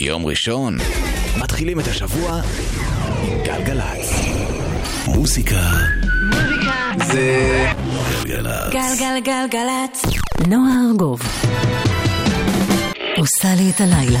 יום ראשון, מתחילים את השבוע עם גלגלצ. מוסיקה זה גלגלצ. גלגלגלגלצ. נועה ארגוב עושה לי את הלילה.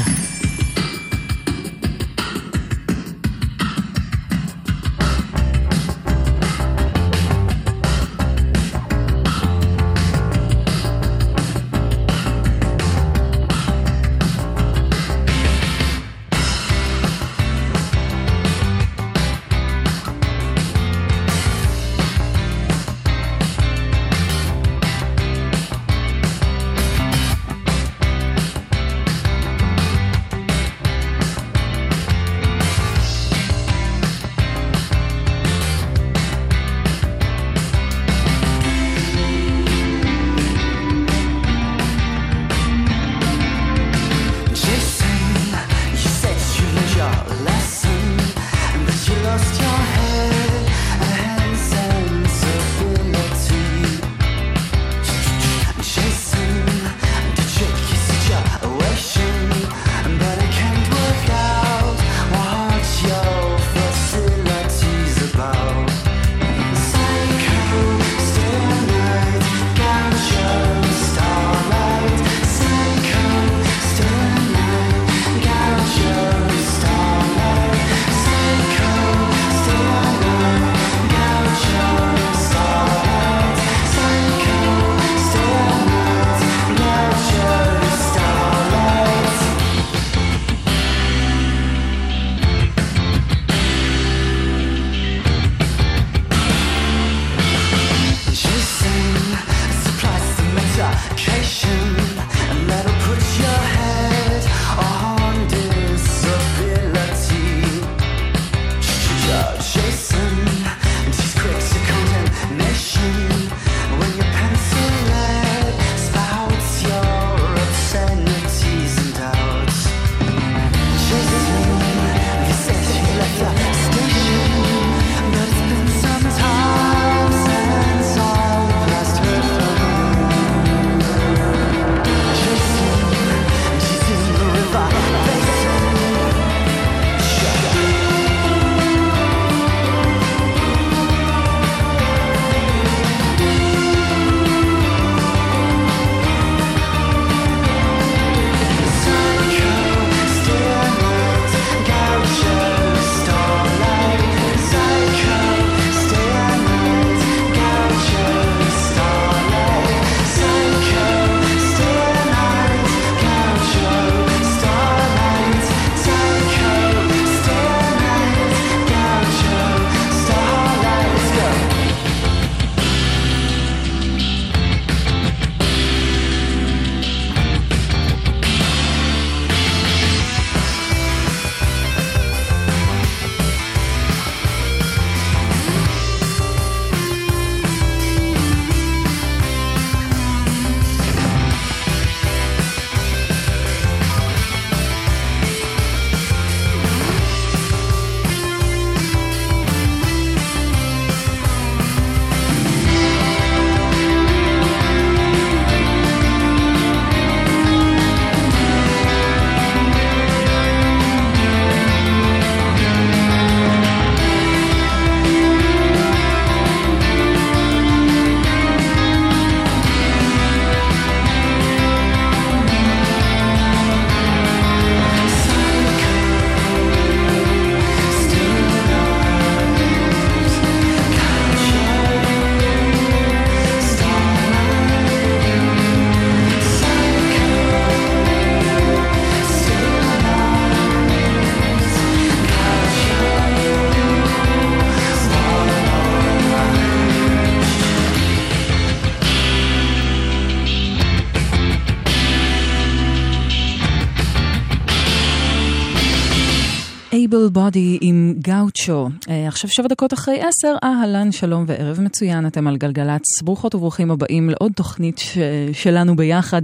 גאוצ'ו. אה, עכשיו שבע דקות אחרי עשר, אהלן, שלום וערב מצוין, אתם על גלגלצ. ברוכות וברוכים הבאים לעוד תוכנית ש... שלנו ביחד,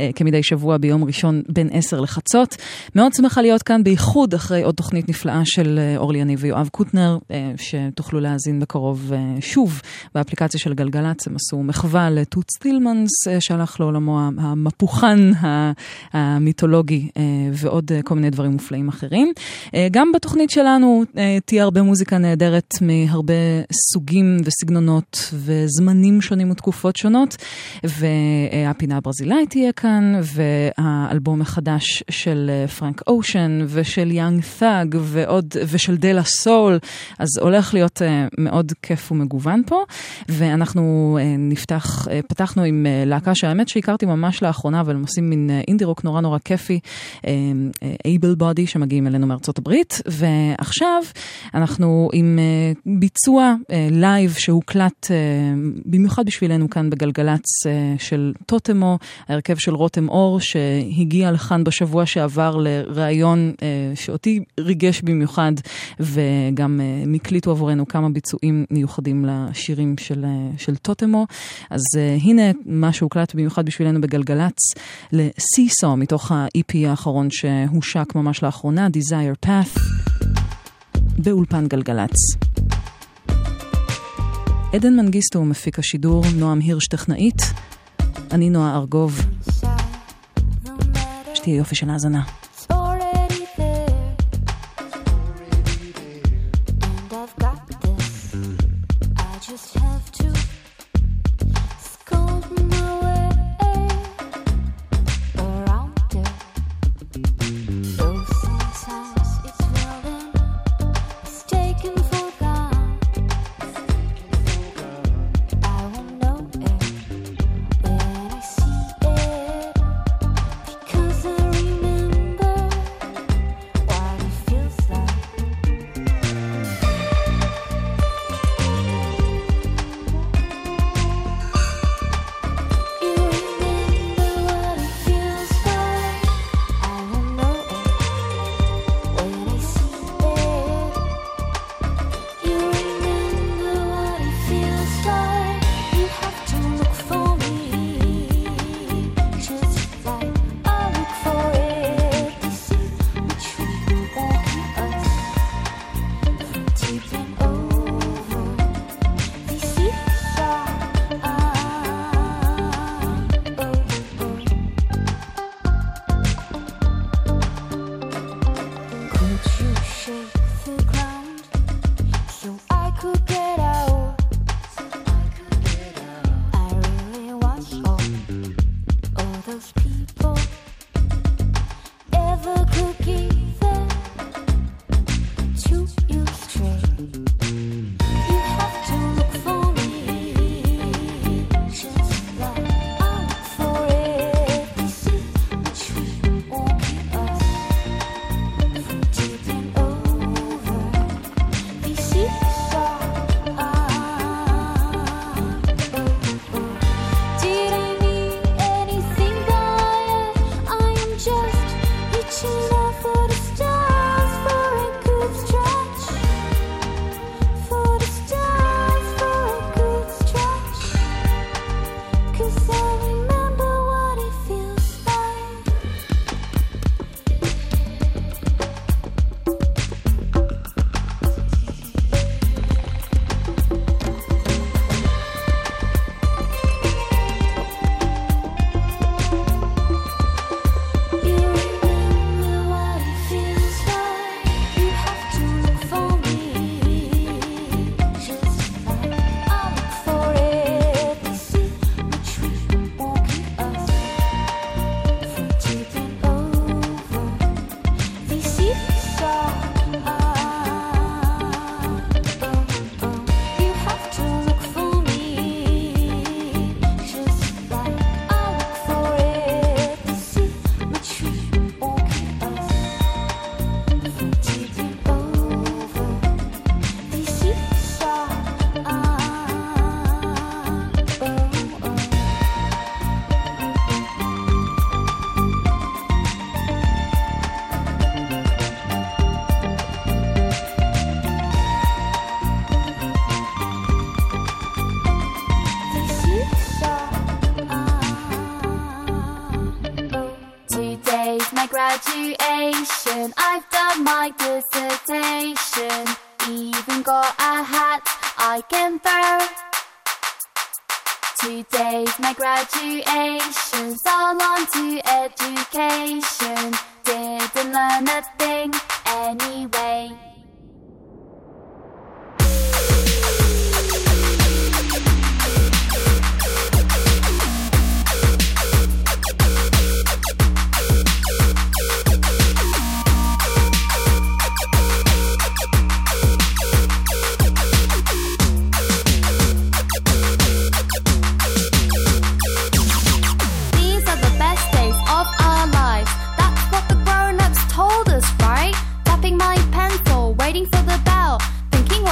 אה, כמדי שבוע ביום ראשון בין עשר לחצות. מאוד שמחה להיות כאן בייחוד אחרי עוד תוכנית נפלאה של אה, אורלי יניב ויואב קוטנר, שתוכלו להאזין בקרוב שוב באפליקציה של גלגלצ. הם עשו מחווה לטוט סטילמנס, שהלך לעולמו המפוחן המיתולוגי, ועוד כל מיני דברים מופלאים אחרים. גם בתוכנית שלנו תהיה הרבה מוזיקה נהדרת מהרבה סוגים וסגנונות וזמנים שונים ותקופות שונות, והפינה הברזילאית תהיה כאן, והאלבום החדש של אה, פרנק אושן ושל יאנג תאג ועוד, ושל דלה סול, אז הולך להיות אה, מאוד כיף ומגוון פה, ואנחנו נפתח, פתחנו עם להקה שהאמת שהכרתי ממש לאחרונה, אבל הם עושים מין אינדי רוק נורא נורא כיפי, Able Body, שמגיעים אלינו מארצות הברית, ועכשיו אנחנו עם אה, ביצוע לייב אה, שהוקלט אה, במיוחד בשבילנו כאן בגלגלצ של Totemo, ההרכב של רותם אור, שהגיע לכאן בשבוע שעבר לראיון שאותי ריגש במיוחד, וגם אה, הקליטו עבורנו כמה ביצועים מיוחדים לשירים של, של Totemo. אז הנה מה שהוקלט במיוחד בשבילנו בגלגלצ לסיסו, מתוך ה-EP האחרון שהושק ממש לאחרונה, Desire Path. באולפן גלגלצ. עדן מנגיסטו הוא מפיק השידור, נועם הירש טכנאית, אני נועה ארגוב. שתהיה יופי של האזנה.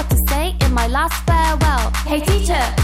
What to say in my last farewell. Hey teacher,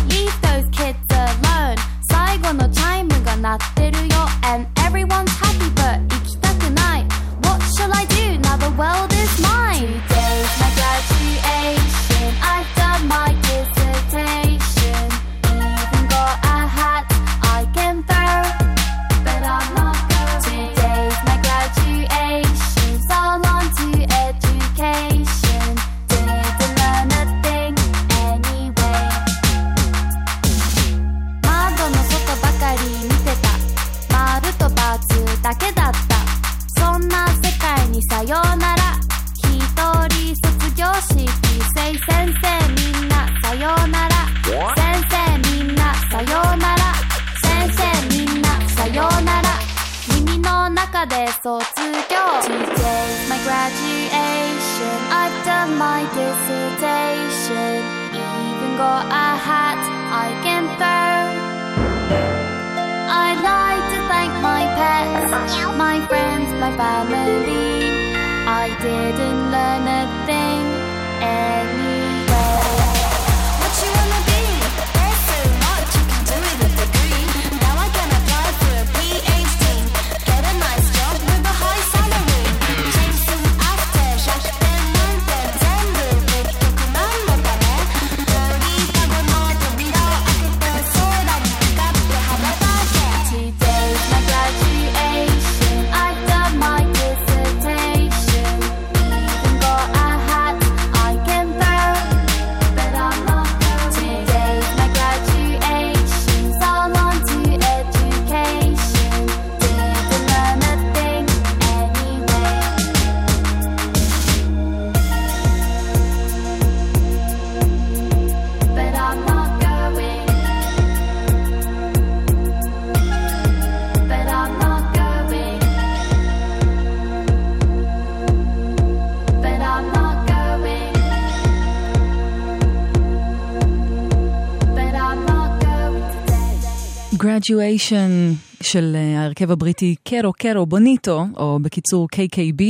Graduation של אה, ההרכב הבריטי קרו קרו בוניטו, או בקיצור KKB.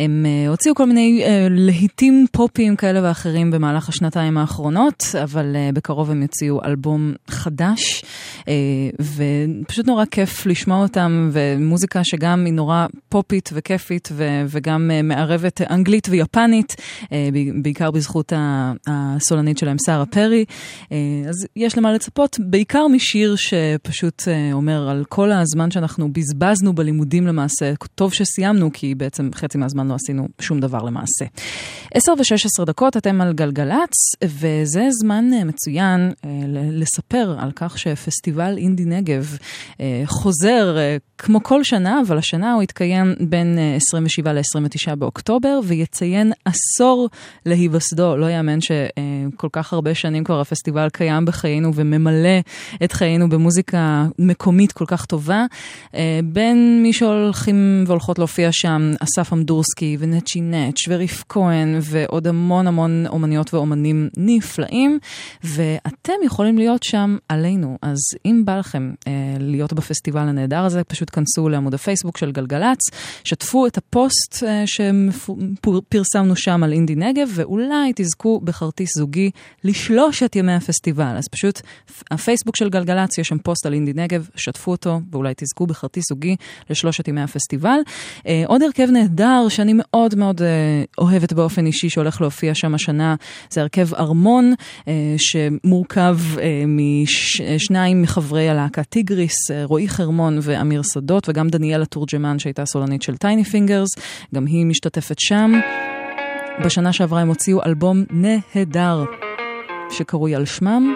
הם אה, הוציאו כל מיני אה, להיטים פופיים כאלה ואחרים במהלך השנתיים האחרונות, אבל אה, בקרוב הם יוציאו אלבום חדש, ופשוט נורא כיף לשמוע אותם, ומוזיקה שגם היא נורא פופית וכיפית, וגם מערבת אנגלית ויפנית, בעיקר בזכות הסולנית שלהם, שרה פרי. אז יש למה לצפות, בעיקר משיר שפשוט אומר על כל הזמן שאנחנו בזבזנו בלימודים למעשה. טוב שסיימנו, כי בעצם חצי מהזמן לא עשינו שום דבר למעשה. 10 ו-16 דקות, אתם על גלגלצ, וזה זמן אה, מצוין אה, לספר על כך שפסטיבל אינדי נגב אה, חוזר כמו כל שנה, אבל השנה הוא יתקיים בין אה, 27 ל-29 באוקטובר, ויציין עשור להיווסדו. לא יאמן שכל כך הרבה שנים כבר הפסטיבל קיים בחיינו וממלא את חיינו במוזיקה מקומית כל כך טובה. בין מי שהולכים והולכות להופיע שם, אסף אמדורסקי ונצ'י נץ' וריף כהן ועוד המון המון אומניות ואומנים נפלאים, ואתם יכולים להיות שם עלינו. אז אם בא לכם אה, להיות בפסטיבל הנהדר הזה, פשוט כנסו לעמוד הפייסבוק של גלגלצ, שתפו את הפוסט אה, שפרסמנו שם על אינדי נגב, ואולי תזכו בכרטיס זוגי לשלושת ימי הפסטיבל. אז פשוט הפייסבוק של גלגלצ, יש שם פוסט על אינדי נגב, שתפו אותו, ואולי תזכו בכרטיס זוגי לשלושת ימי הפסטיבל. אה, עוד הרכב נהדר שאני מאוד מאוד אה, אוהבת באופן אישי שהולך להופיע שם השנה, זה הרכב ארמון, אה, שמורכב אה, משניים מחברי הלהקה טיגריס, רועי חרמון ואמיר שדות, וגם דניאלה תורג'מן שהייתה סולנית של Tiny Fingers, גם היא משתתפת שם. בשנה שעברה הם הוציאו אלבום נהדר שקרוי על שמם.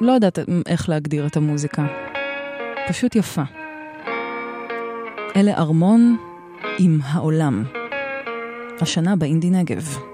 לא יודעת איך להגדיר את המוזיקה. פשוט יפה. אלה ארמון עם העולם. השנה באינדי נגב.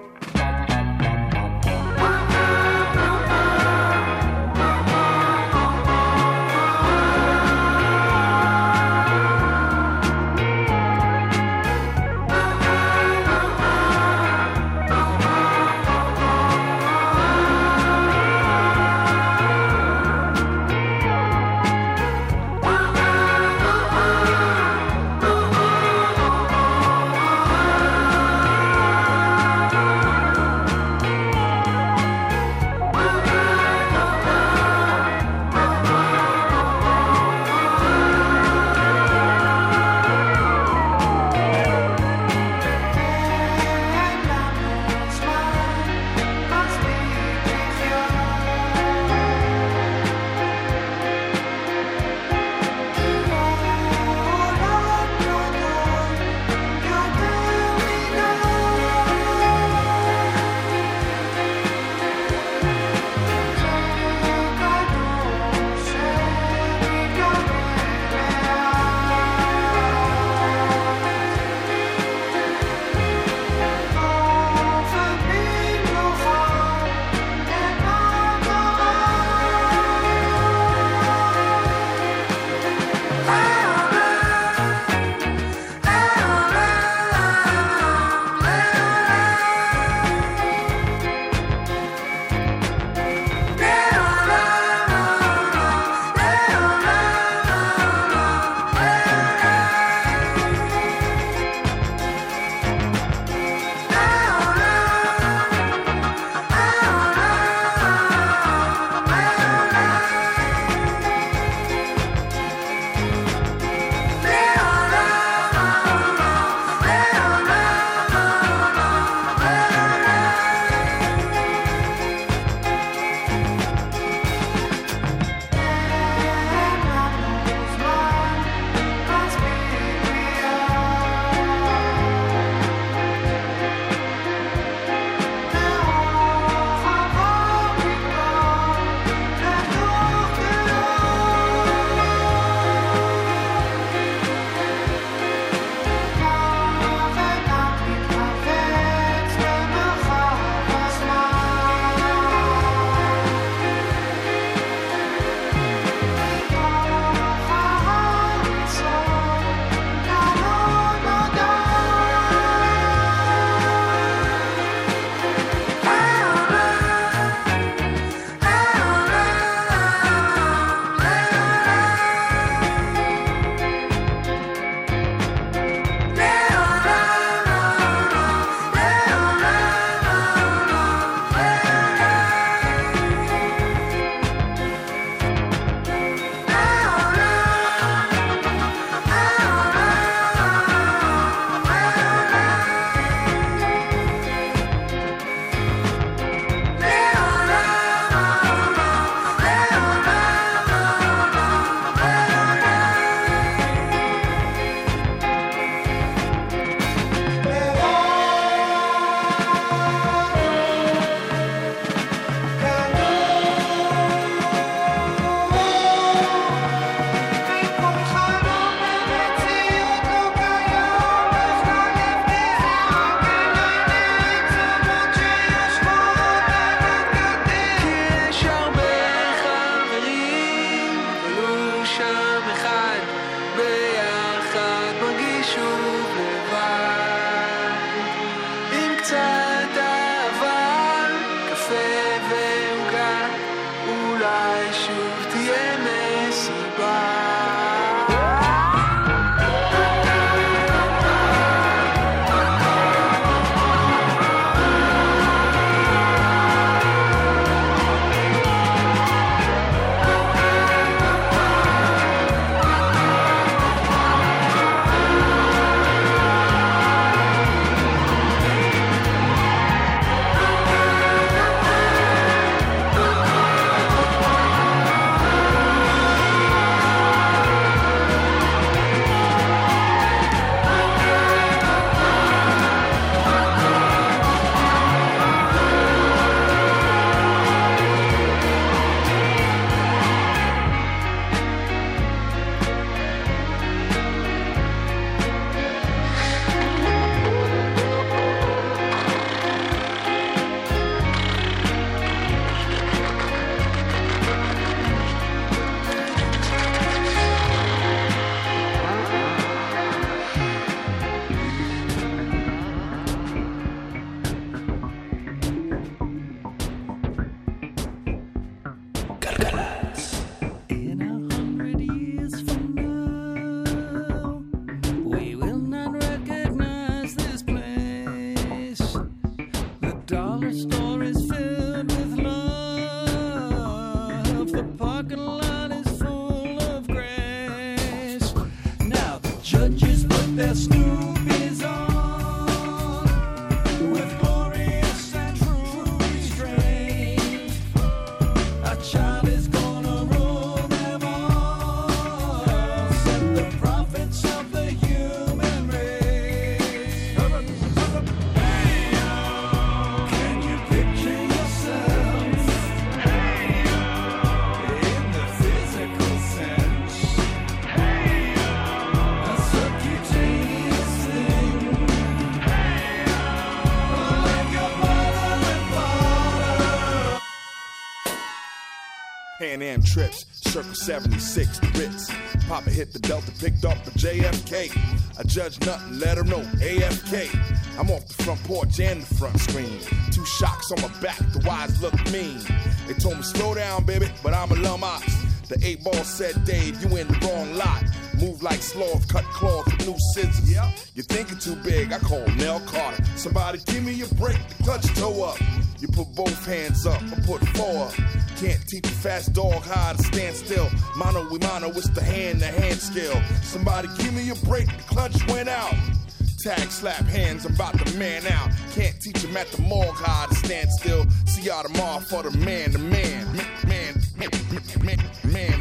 Circle 76, the Ritz. Papa hit the Delta, picked up the JFK. I judge nothing, let her know AFK. I'm off the front porch and the front screen. Two shocks on my back, the wise look mean. They told me slow down, baby, but I'm a lum ox. The eight ball said, Dave, you in the wrong lot. Move like sloth, cut cloth with new scissors. You're thinking too big, I call Nell Carter. Somebody give me a break, the clutch toe up. You put both hands up, I put four up. Can't teach a fast dog how to stand still. Mano we mano, it's the hand to hand skill. Somebody give me a break, the clutch went out. Tag slap hands, I'm about to man out. Can't teach him at the morgue how to stand still. See y'all tomorrow for the man to. Man, man, man, man, man, man, man,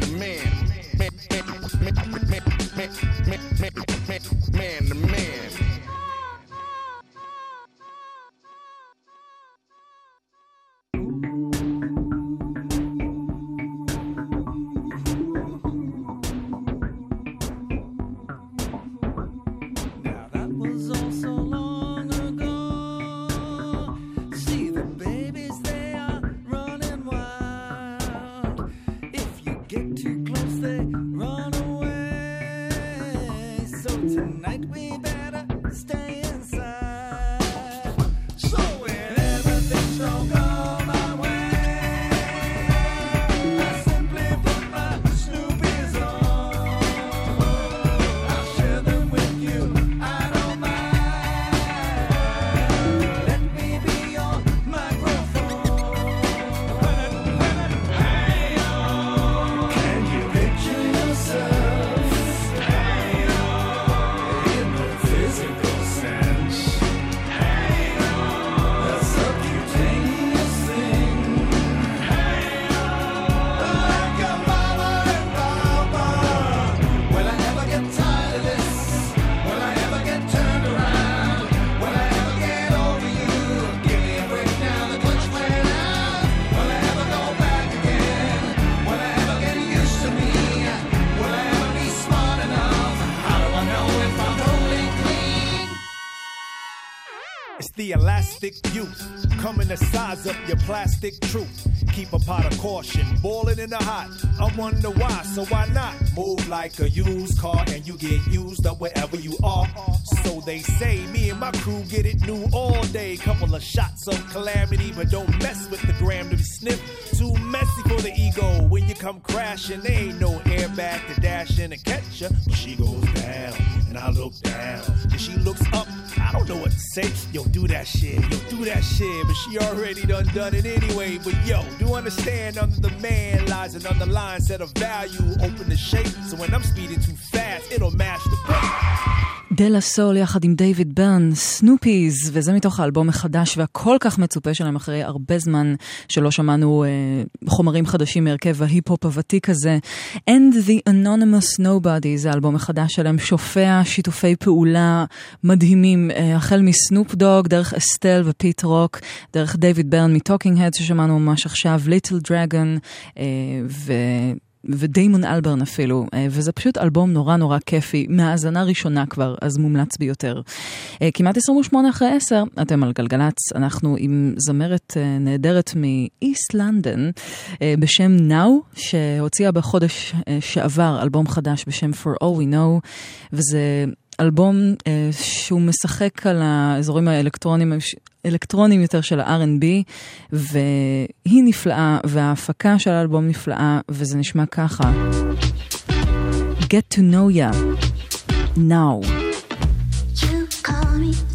man to man. The elastic youth coming to size up your plastic truth. Keep a pot of caution boiling in the hot. I wonder why, so why not move like a used car and you get used up wherever you are? So they say, me and my crew get it new all day. Couple of shots of calamity, but don't mess with the gram to be sniffed. Too messy for the ego when you come crashing. There ain't no airbag to dash in and catch ya. But she goes down and I look down. And she looks up. I don't know what to say. Yo, do that shit. Yo, do that shit. But she already done done it anyway. But yo, do understand under the man lies an underlying set of value. Open the shape. So when I'm speeding too fast, it'll match the beat. דלה סול יחד עם דיוויד ברן, סנופיז, וזה מתוך האלבום החדש והכל כך מצופה שלהם אחרי הרבה זמן שלא שמענו אה, חומרים חדשים מהרכב ההיפ-הופ הוותיק הזה. And the Anonymous Nobody זה האלבום החדש שלהם, שופע שיתופי פעולה מדהימים, אה, החל מסנופ דוג, דרך אסטל ופיט רוק, דרך דיוויד בירן מ Talking Heads ששמענו ממש עכשיו, Little Dragon, אה, ו... ודיימון אלברן אפילו, אה, וזה פשוט אלבום נורא נורא כיפי, מהאזנה ראשונה כבר, אז מומלץ ביותר. אה, כמעט 28 אחרי 10, אתם על גלגלצ, אנחנו עם זמרת אה, נהדרת מ East London בשם Now, שהוציאה בחודש שעבר אלבום חדש בשם For All We Know, וזה אלבום אה, שהוא משחק על האזורים האלקטרונים, אלקטרונים יותר של ה-R&B, והיא נפלאה, וההפקה של האלבום נפלאה, וזה נשמע ככה. Get to know ya, now. You call me,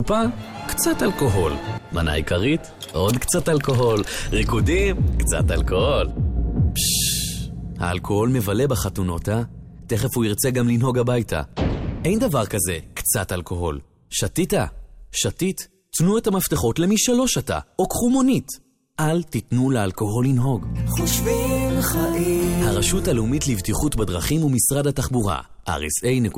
חופה, קצת אלכוהול. מנה עיקרית, עוד קצת אלכוהול. ריקודים, קצת אלכוהול. פששש, האלכוהול מבלה בחתונות, אה? תכף הוא ירצה גם לנהוג הביתה. אין דבר כזה קצת אלכוהול. שתית? שתית? תנו את המפתחות למי שלא שתה, או קחו מונית. אל תיתנו לאלכוהול לנהוג. חושבים חיים. הרשות הלאומית לבטיחות בדרכים ומשרד התחבורה, rsa.gov.il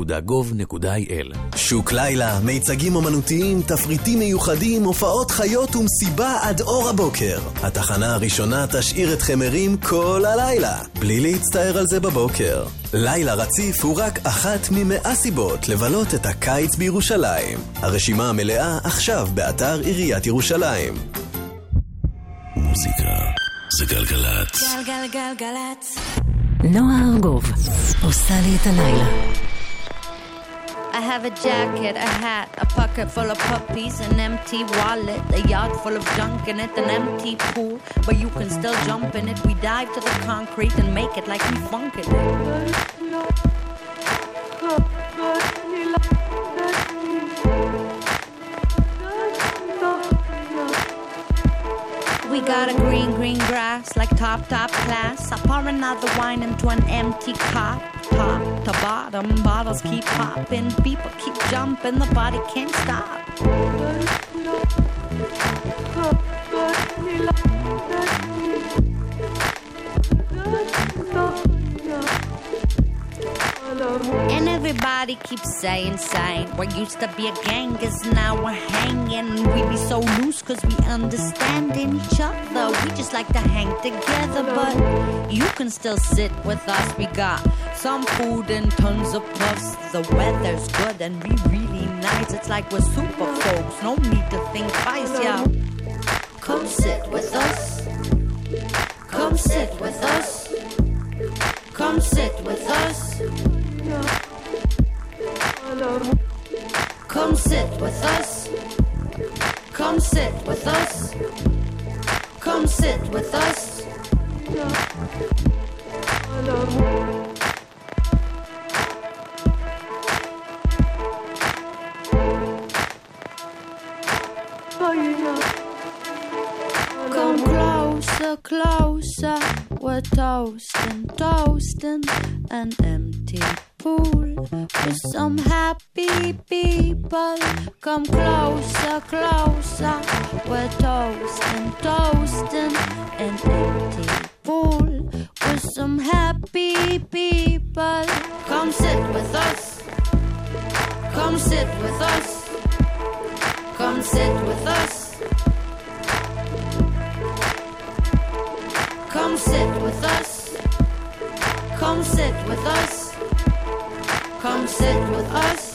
שוק לילה, מיצגים אמנותיים, תפריטים מיוחדים, הופעות חיות ומסיבה עד אור הבוקר. התחנה הראשונה תשאיר אתכם ערים כל הלילה, בלי להצטער על זה בבוקר. לילה רציף הוא רק אחת ממאה סיבות לבלות את הקיץ בירושלים. הרשימה המלאה עכשיו באתר עיריית ירושלים. מוזיקה זה גלגלצ. גלגלגלגלצ. נועה ארגוב עושה לי את הלילה. I have a jacket, a hat, a pocket full of puppies, an empty wallet, a yacht full of junk in it, an empty pool, but you can still jump in it. We dive to the concrete and make it like we funk it. Got a green, green grass like top, top class. I pour another wine into an empty cup. Top to bottom, bottles keep popping. People keep jumping, the body can't stop. And everybody keeps saying, saying, what used to be a gang is now we're hanging. We be so loose cause we understanding each other. We just like to hang together, but you can still sit with us. We got some food and tons of puffs. The weather's good and we really nice. It's like we're super folks, no need to think twice, yeah. Come sit with us. Come sit with us. Come sit with us. Come sit with us. Come sit with us. Come sit with us. Come closer, closer. We're toasting, toasting an empty pool with some happy people. Come closer, closer. We're toasting, toasting an empty pool with some happy people. Come sit with us. Come sit with us. Come sit with us. Come sit with us. Come sit with us. Come sit with us.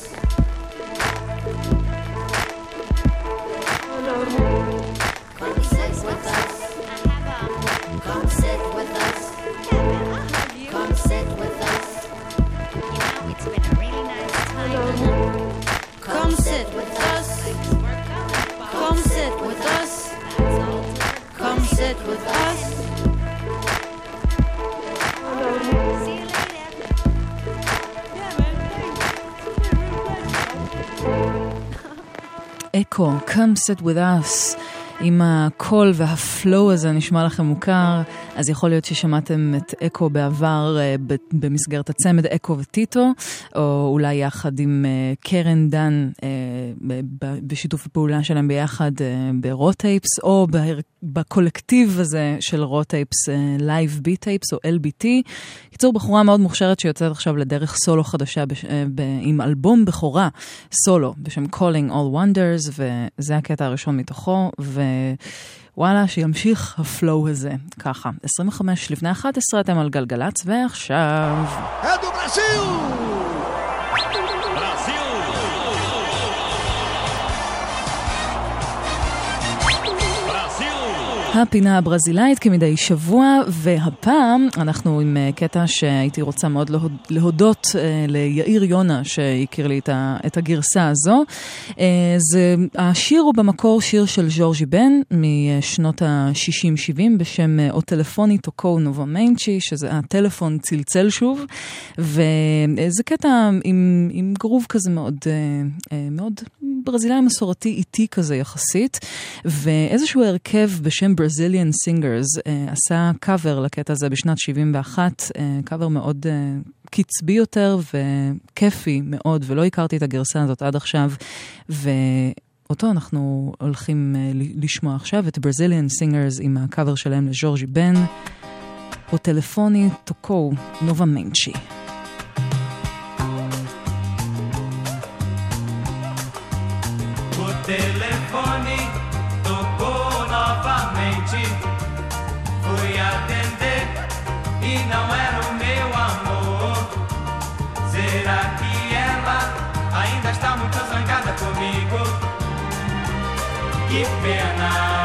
Echo. Come sit with us. אם הקול וה flow הזה נשמע לכם מוכר, אז יכול להיות ששמעתם את אקו בעבר אה, במסגרת הצמד אקו וטיטו, או אולי יחד עם אה, קרן דן אה, בשיתוף הפעולה שלהם ביחד ב Raw Tapes, או בקולקטיב הזה של Raw Tapes, Live Beat Tape או LBT. קיצור, בחורה מאוד מוכשרת שיוצאת עכשיו לדרך סולו חדשה בש, עם אלבום בכורה סולו בשם Calling All Wonders, וזה הקטע הראשון מתוכו, ווואלה, שימשיך הפלואו הזה ככה. 25 לפני 11 אתם על גלגלצ, ועכשיו... É do הפינה הברזילאית כמדי שבוע, והפעם אנחנו עם אה, קטע שהייתי רוצה מאוד להודות אה, ליאיר יונה שהכיר לי את הגרסה הזו. אה, זה, השיר הוא במקור שיר של ז'ורג'י בן משנות ה-60-70 בשם "או טלפוני טוקו נובה מיינצ'י", שזה הטלפון צלצל שוב, וזה קטע עם, עם גרוב כזה מאוד, מאוד ברזילאי מסורתי איטי כזה יחסית, ואיזשהו הרכב בשם... Brazilian Singers uh, עשה קאבר לקטע הזה בשנת 71, קאבר uh, מאוד uh, קצבי יותר וכיפי מאוד, ולא הכרתי את הגרסה הזאת עד עכשיו, ואותו אנחנו הולכים uh, לשמוע עכשיו, את Brazilian Singers עם הקאבר שלהם לז'ורג'י בן, או טלפוני טוקו נובה מנצ'י. que pena.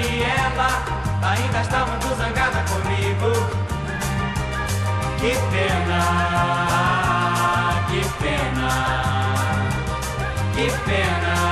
e ela ainda está muito zangada comigo. Que pena, que pena, que pena.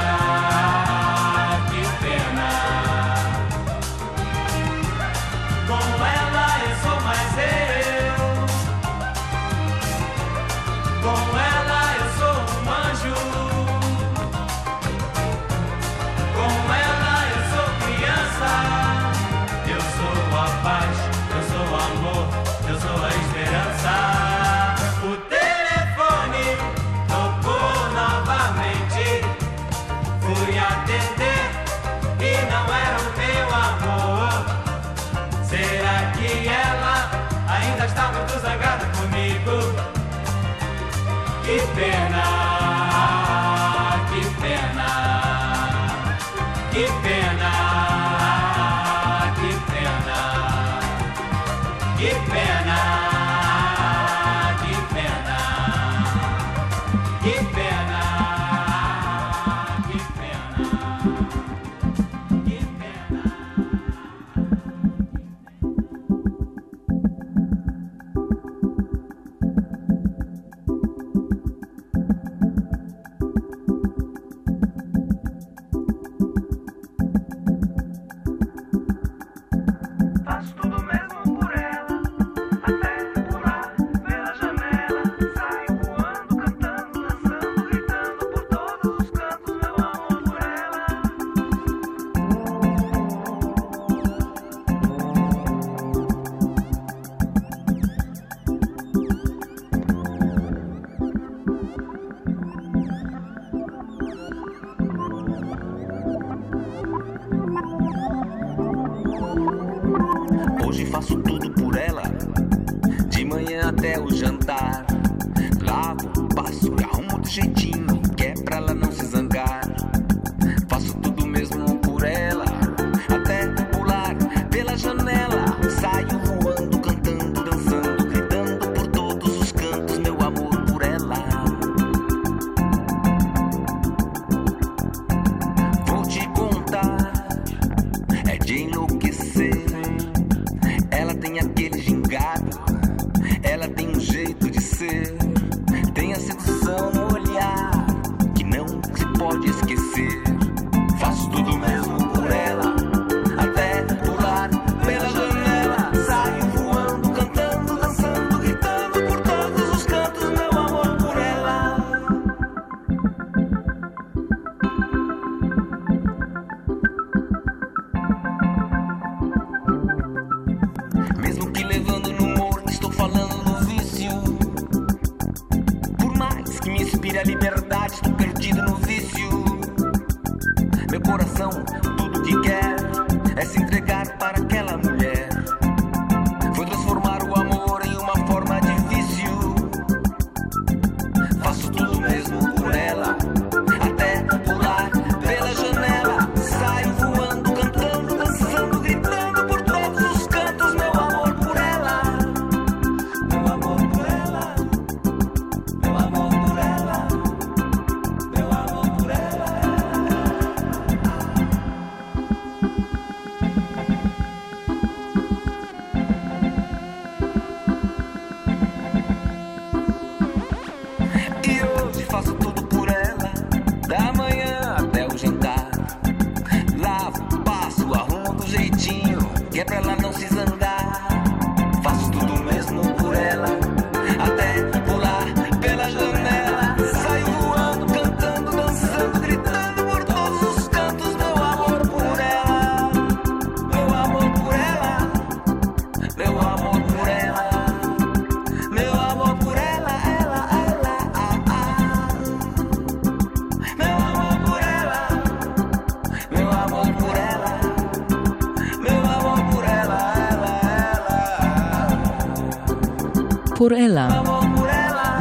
Ela, ela.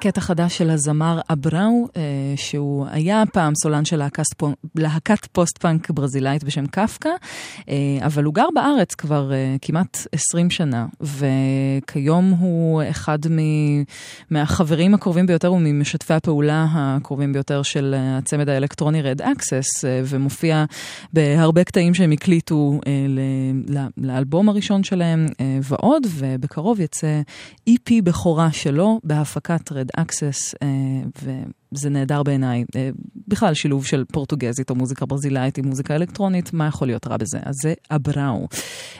קטע חדש של הזמר אבראו, אה, שהוא היה פעם סולן של להקת פו- להקת פוסט-פאנק ברזילאית בשם קפקא, אבל הוא גר בארץ כבר אה, כמעט 20 שנה, וכיום הוא אחד מהחברים הקרובים ביותר וממשתפי הפעולה הקרובים ביותר של אה, הצמד האלקטרוני Red Axes, אה, ומופיע בהרבה קטעים שהם הקליטו אה, לאלבום הראשון שלהם אה, ועוד, ובקרוב יצא EP בכורה שלו בהפקת Red Access, אה, וזה נהדר בעיניי. אה, בכלל שילוב של פורטוגזית או מוזיקה ברזילאית עם מוזיקה אלקטרונית, מה יכול להיות רע בזה? אז זה אבראו.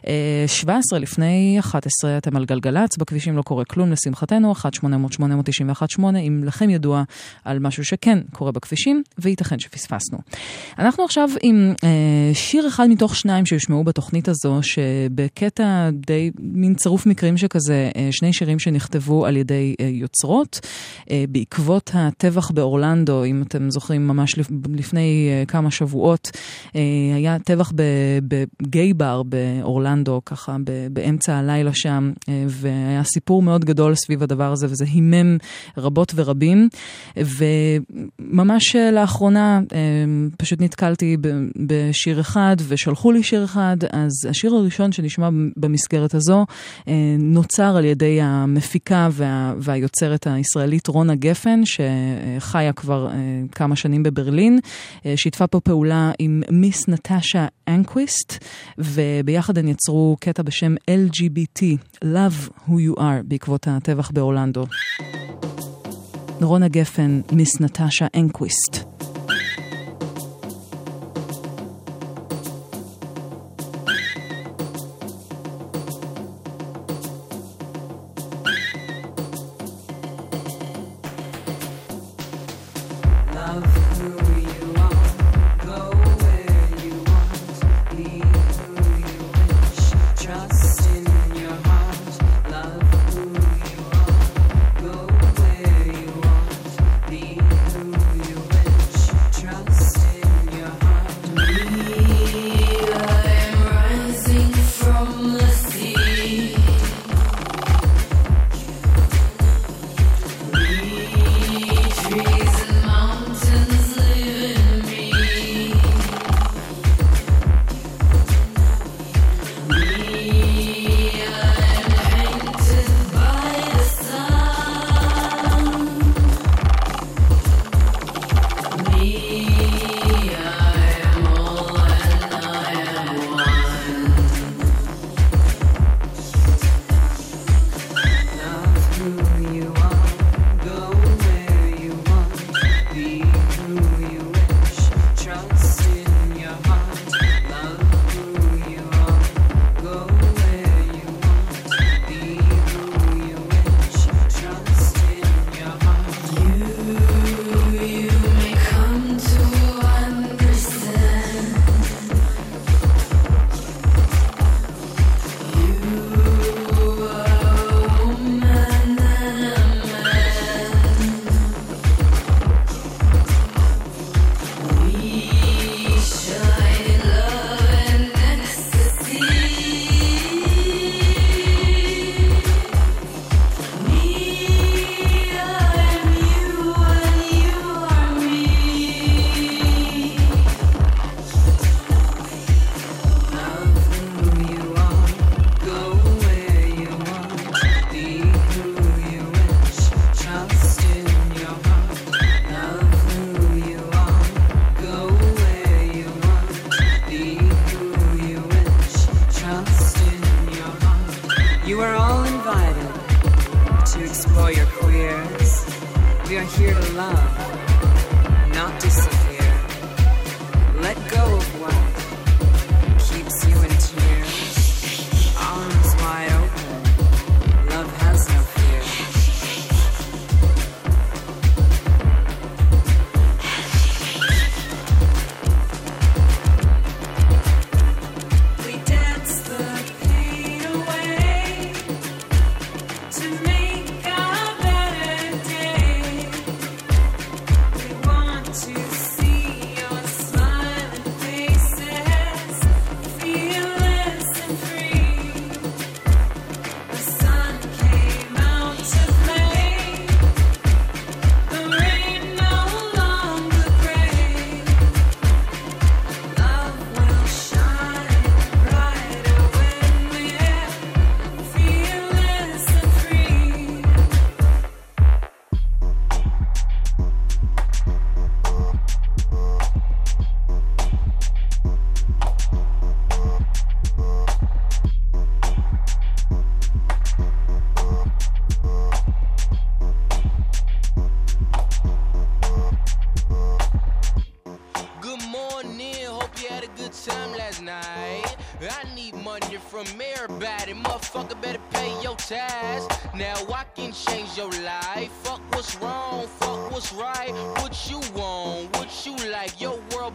אה, 17 לפני 11, אתם על גלגלצ, בכבישים לא קורה כלום לשמחתנו, 1-800-891-8, אם לכם ידוע על משהו שכן קורה בכבישים, וייתכן שפספסנו. אנחנו עכשיו עם אה, שיר אחד מתוך שניים שיושמעו בתוכנית הזו, שבקטע די מין צירוף מקרים שכזה, אה, שני שירים שנכתבו על ידי אה, יוצרות, אה, בעקבות הטבח באורלנדו, אם אתם זוכרים, ממש לפ- לפני אה, כמה שבועות, אה, היה טבח בגיי בר באורלנדו, ככה באמצע הלילה שם, אה, והיה סיפור מאוד גדול סביב הדבר הזה, וזה הימם רבות ורבים. וממש לאחרונה פשוט נתקלתי בשיר אחד, ושלחו לי שיר אחד, אז השיר הראשון שנשמע במסגרת הזו נוצר על ידי המפיקה וה, והיוצרת הישראלית רונה גפן, שחיה כבר כמה שנים בברלין, אה, שיתפה פה פעולה עם מיס נטשה אנקוויסט, וביחד הן יצרו קטע בשם LGBT, Love Who You Are, בעקבות הטבח באורלנדו. רונה גפן, מיס נטשה אנקוויסט.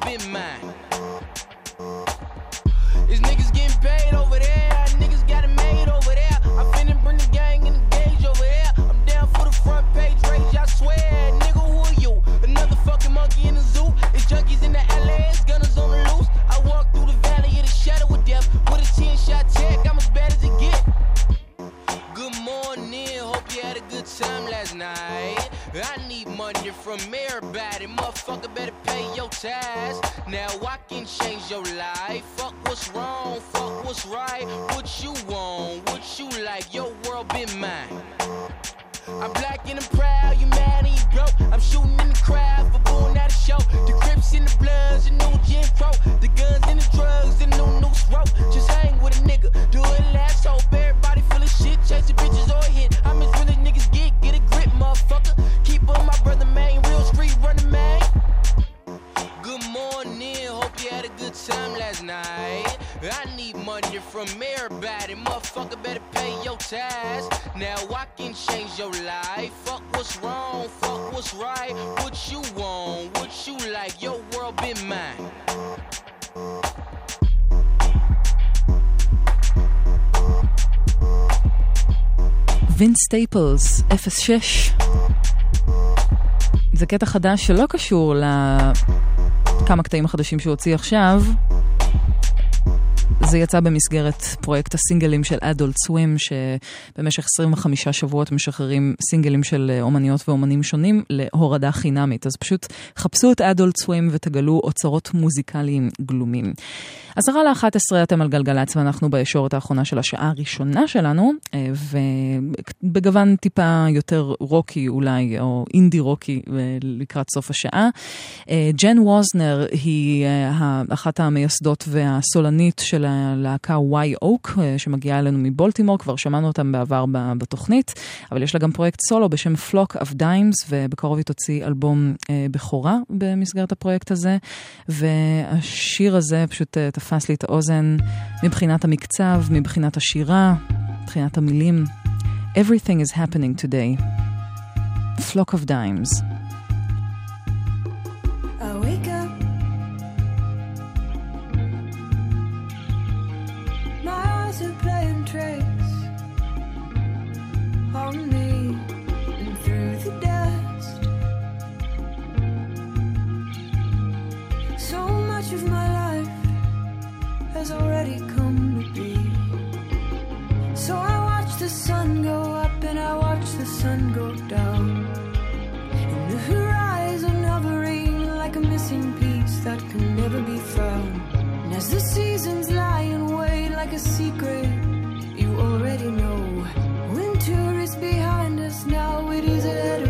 been mine. סטייפלס 06. זה קטע חדש שלא קשור לכמה קטעים החדשים שהוא הוציא עכשיו, זה יצא במסגרת פרויקט הסינגלים של Adult Swim, שבמשך 25 שבועות משחררים סינגלים של אה, אומניות ואומנים שונים להורדה חינמית. אז פשוט חפשו את Adult Swim ותגלו אוצרות מוזיקליים גלומים. עשרה לאחת עשרה אתם על גלגלצ ואנחנו בישורת האחרונה של השעה הראשונה שלנו, אה, ובגוון טיפה יותר רוקי אולי, או אינדי רוקי אה, לקראת סוף השעה. ג'ן ווזנר היא אחת המייסדות והסולנית של הלהקה וואי אוק, אה, שמגיעה אלינו מבולטימור, כבר שמענו אותם בעבר בתוכנית, אבל יש לה גם פרויקט סולו בשם Flock of Dimes, ובקרוב היא תוציא אלבום אה, בכורה במסגרת הפרויקט הזה, והשיר הזה פשוט אה, תפס לי את האוזן מבחינת המקצב, מבחינת השירה, מבחינת המילים. Everything is happening today. Flock of Dimes. has already come to be. So I watch the sun go up and I watch the sun go down. And the horizon hovering like a missing piece that can never be found. And as the seasons lie in wait like a secret you already know. Winter is behind us now, it is ahead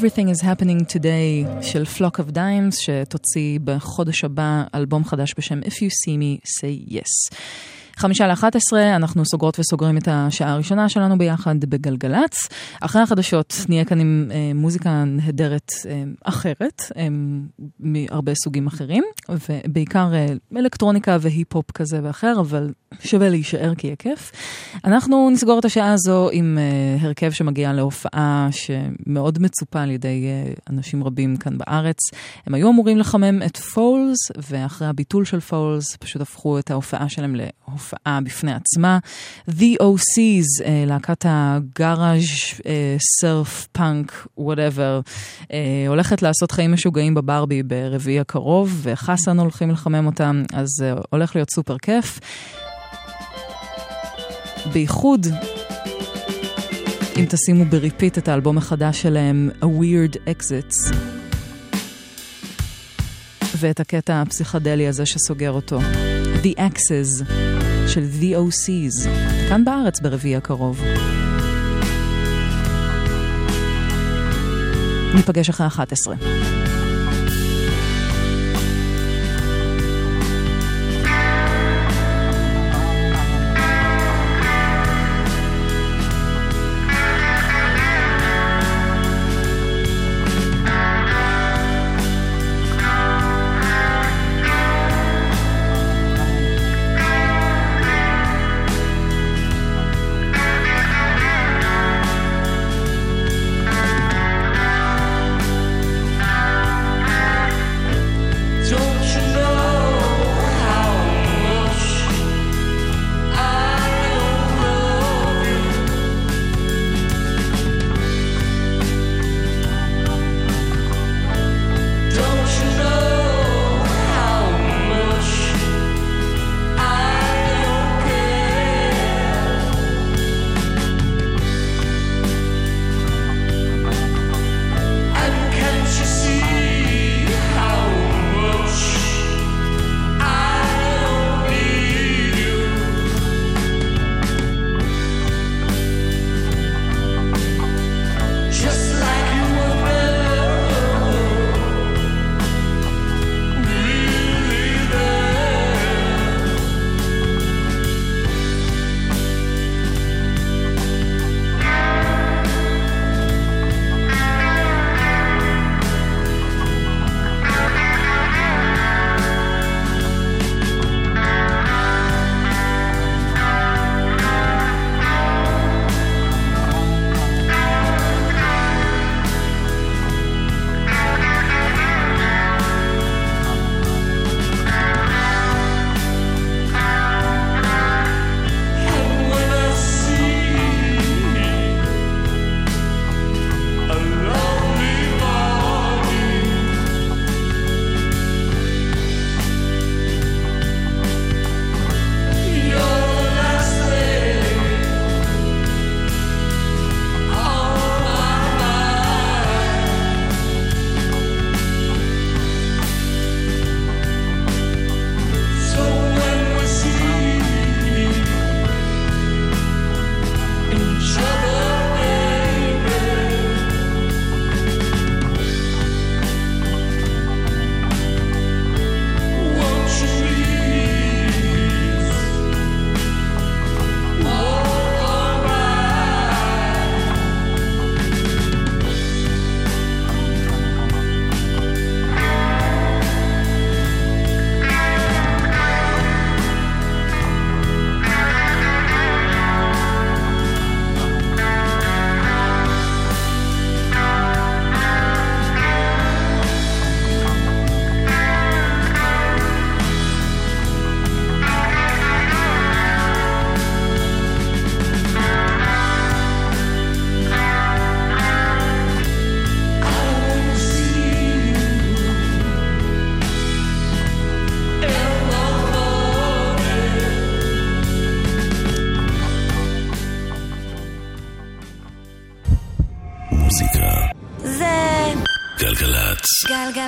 Everything is happening today של Flock of Dimes, שתוציא בחודש הבא אלבום חדש בשם If you see me, say yes. חמישה לאחת עשרה, אנחנו סוגרות וסוגרים את השעה הראשונה שלנו ביחד בגלגלצ. אחרי החדשות נהיה כאן עם אה, מוזיקה נהדרת אה, אחרת, אה, מהרבה סוגים אחרים, ובעיקר אה, אלקטרוניקה והיפ-הופ כזה ואחר, אבל שווה להישאר כי יהיה כיף. אנחנו נסגור את השעה הזו עם אה, הרכב שמגיע להופעה שמאוד מצופה על ידי אה, אנשים רבים כאן בארץ. הם היו אמורים לחמם את Foals, ואחרי הביטול של Foals פשוט הפכו את ההופעה שלהם להופעה בפני עצמה. The OC's, אה, להקת הגאראז', סרף, פאנק, whatever, הולכת לעשות חיים משוגעים בברבי ברביעי הקרוב, וחסן הולכים לחמם אותם, אז הולך להיות סופר כיף. בייחוד אם תשימו ב repeat את האלבום החדש שלהם, A Weird Exits, ואת הקטע הפסיכדלי הזה שסוגר אותו, The Axes של The OC's, כאן בארץ ברביעי הקרוב. ניפגש אחרי 11.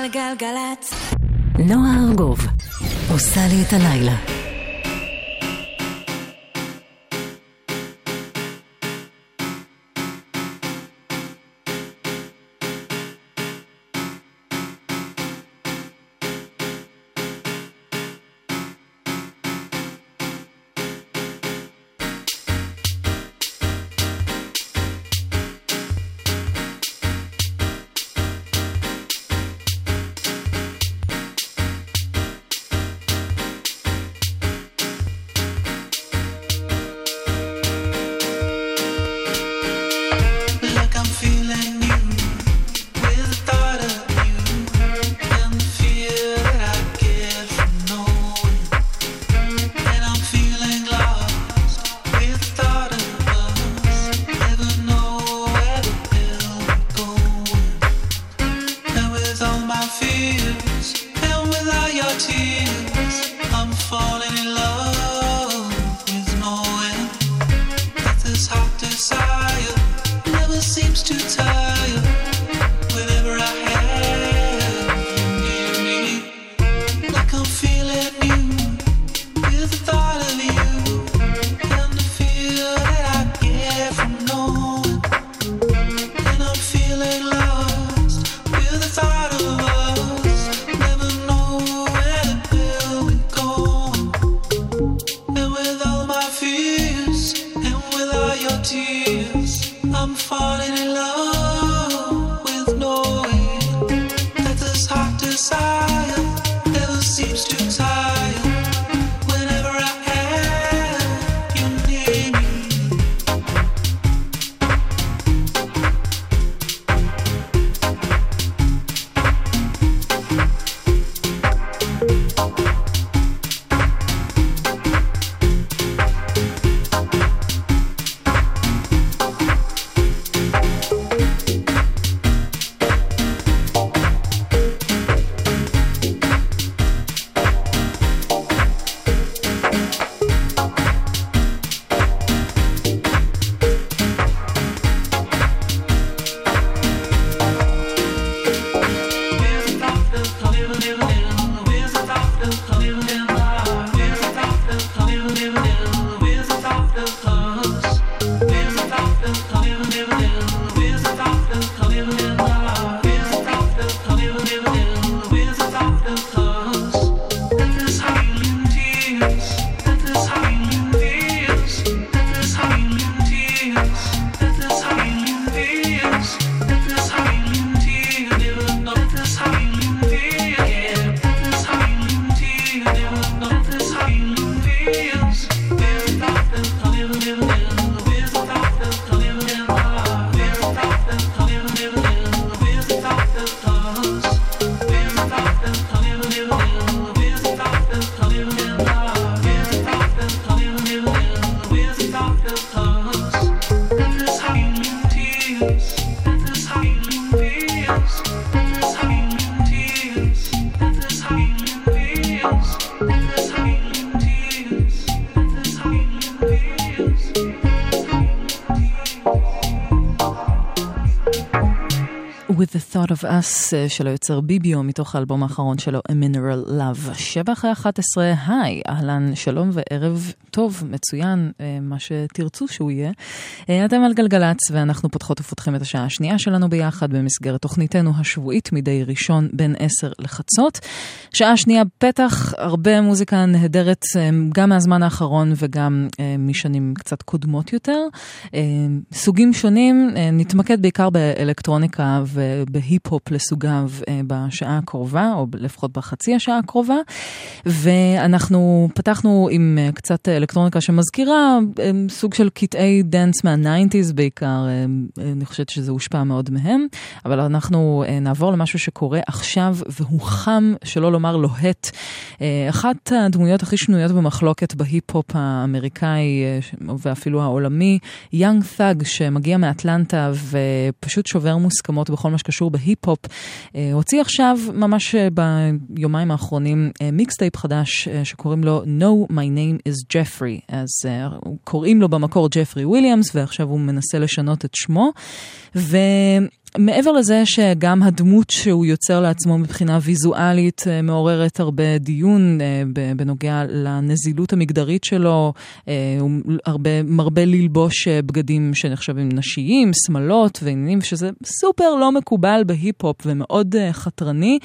גלגלגלגלצ. נועה ארגוב עושה לי את הלילה. Of Us אה, של היוצר ביביו מתוך האלבום האחרון שלו, A Mineral Love. שבע אחרי 11, היי, אהלן, שלום וערב טוב, מצוין, אה, מה שתרצו שהוא יהיה. אה, אתם על גלגלצ ואנחנו פותחות ופותחים את השעה השנייה שלנו ביחד במסגרת תוכניתנו השבועית מדי ראשון בין 10 לחצות. שעה שנייה פתח, הרבה מוזיקה נהדרת גם מהזמן האחרון וגם משנים קצת קודמות יותר. סוגים שונים, נתמקד בעיקר באלקטרוניקה ובהיפ-הופ לסוגיו אה, בשעה הקרובה, או לפחות בחצי השעה הקרובה. ואנחנו פתחנו עם אה, קצת אלקטרוניקה שמזכירה אה, סוג של קטעי דנס מה-90's בעיקר, אני חושבת שזה הושפע מאוד מהם, אבל אנחנו נעבור למשהו שקורה עכשיו והוא חם, שלא לומר לוהט. אחת הדמויות הכי שנויות במחלוקת בהיפ-הופ האמריקאי ואפילו העולמי, Young Thug שמגיע מאטלנטה ופשוט שובר מוסכמות בכל מה שקשור בהיפ-הופ, הוציא עכשיו, ממש אה, ביומיים האחרונים, אה, מיקסטייפ חדש אה, שקוראים לו No My Name is Jeffery, אז אה, קוראים לו במקור ג'פרי וויליאמס ועכשיו הוא מנסה לשנות את שמו. ו... מעבר לזה שגם הדמות שהוא יוצר לעצמו מבחינה ויזואלית אה, מעוררת הרבה דיון אה, בנוגע לנזילות המגדרית שלו, אה, הוא הרבה, מרבה ללבוש בגדים שנחשבים נשיים, שמלות ועניינים, שזה סופר לא מקובל בהיפ-הופ ומאוד חתרני.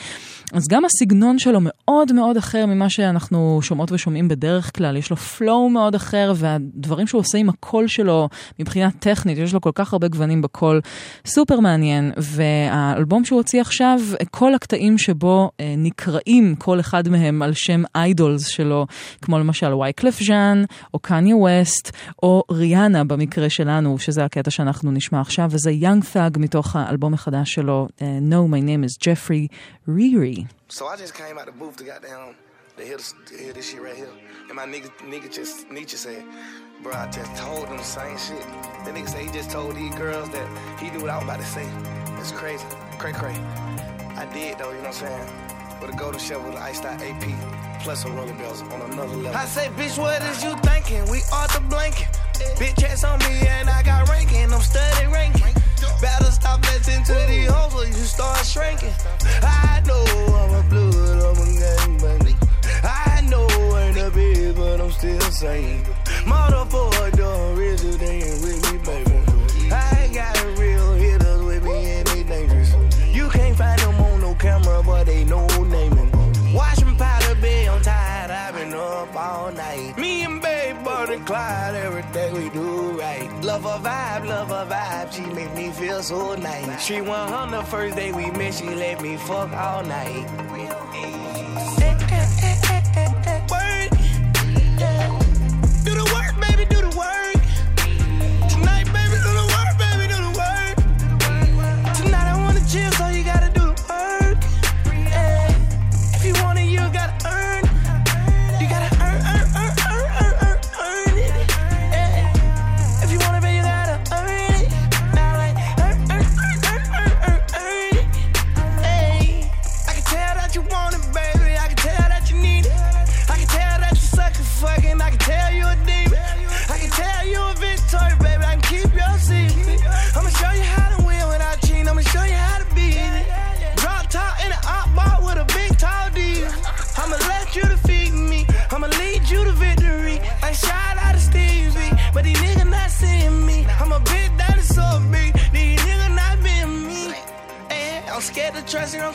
אז גם הסגנון שלו מאוד מאוד אחר ממה שאנחנו שומעות ושומעים בדרך כלל, יש לו flow מאוד אחר והדברים שהוא עושה עם הקול שלו מבחינה טכנית, יש לו כל כך הרבה גוונים בקול, סופר מעניין. והאלבום שהוא הוציא עכשיו, כל הקטעים שבו אה, נקראים כל אחד מהם על שם איידולס שלו, כמו למשל וייקלף ז'אן, או קניה ווסט, או ריאנה במקרה שלנו, שזה הקטע שאנחנו נשמע עכשיו, וזה יאנג תאג מתוך האלבום החדש שלו, אה, No, my name is Jeffrey Riri. So I just came out the booth to goddamn to hear this, to hear this shit right here. And my nigga, nigga just Nietzsche said, bro, I just told them the same shit. The nigga said he just told these girls that he knew what I was about to say. It's crazy. Cray cray. I did though, you know what I'm saying? With a golden shovel, the iced out AP, plus some rolling bells on another level. I say, bitch, what is you thinking? We are the blanket. Bitch ass on me and I got ranking. I'm studying ranking. Better stop listening to these hoes or you start shrinking. I know I'm a blood, I'm a gangbang. But I'm still saying. Motherfucker, done richer than with me, baby. I ain't got a real hitters with me and they dangerous. You can't find them on no camera, but they know naming. Watching powder bay, I'm tired, I've been up all night. Me and Babe, Bonnie Clyde, every day we do right. Love her vibe, love her vibe, she make me feel so nice. She went on the first day we met, she let me fuck all night.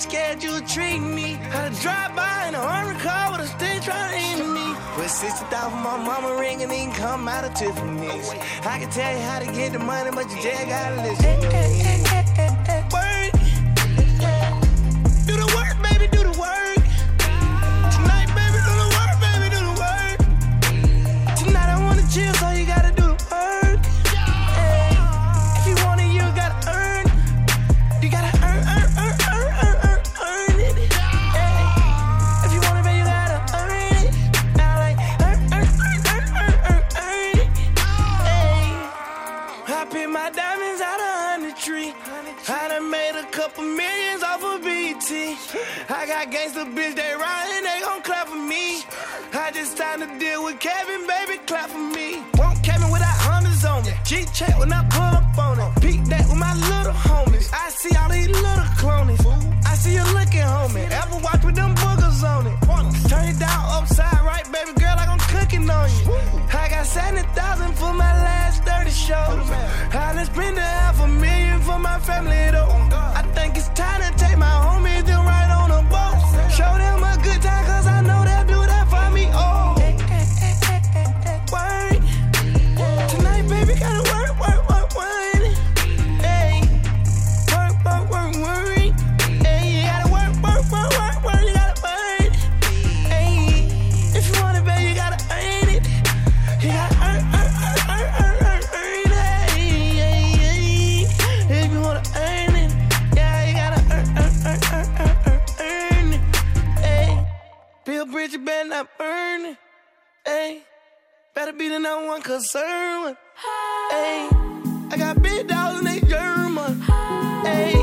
Trust you, scared you'll treat me. Had to drive by in a hurry car with a stick trying to hit me. With 60,000 my mama ring and then come out of Tiffany's. I can tell you how to get the money, but you just gotta listen. Word. I got gangsta bitch, they riding, they gon' clap for me. trying to deal with Kevin, baby, clap for me. Won't Kevin without hundreds on me. G check when I pull up on it. Peek that with my little homies. I see all these little clonies. I see you looking, homie. Ever watch with them boogers on it? Turn it down upside right, baby girl, I'm cooking on you. I got 70,000 for my last 30 shows. I done spent a half a million for my family, though. I think it's time to take my homies and ride Bill Bridges better not burn it. Hey. Better be the number one concern. Hey, I got big dogs and they German. Hey,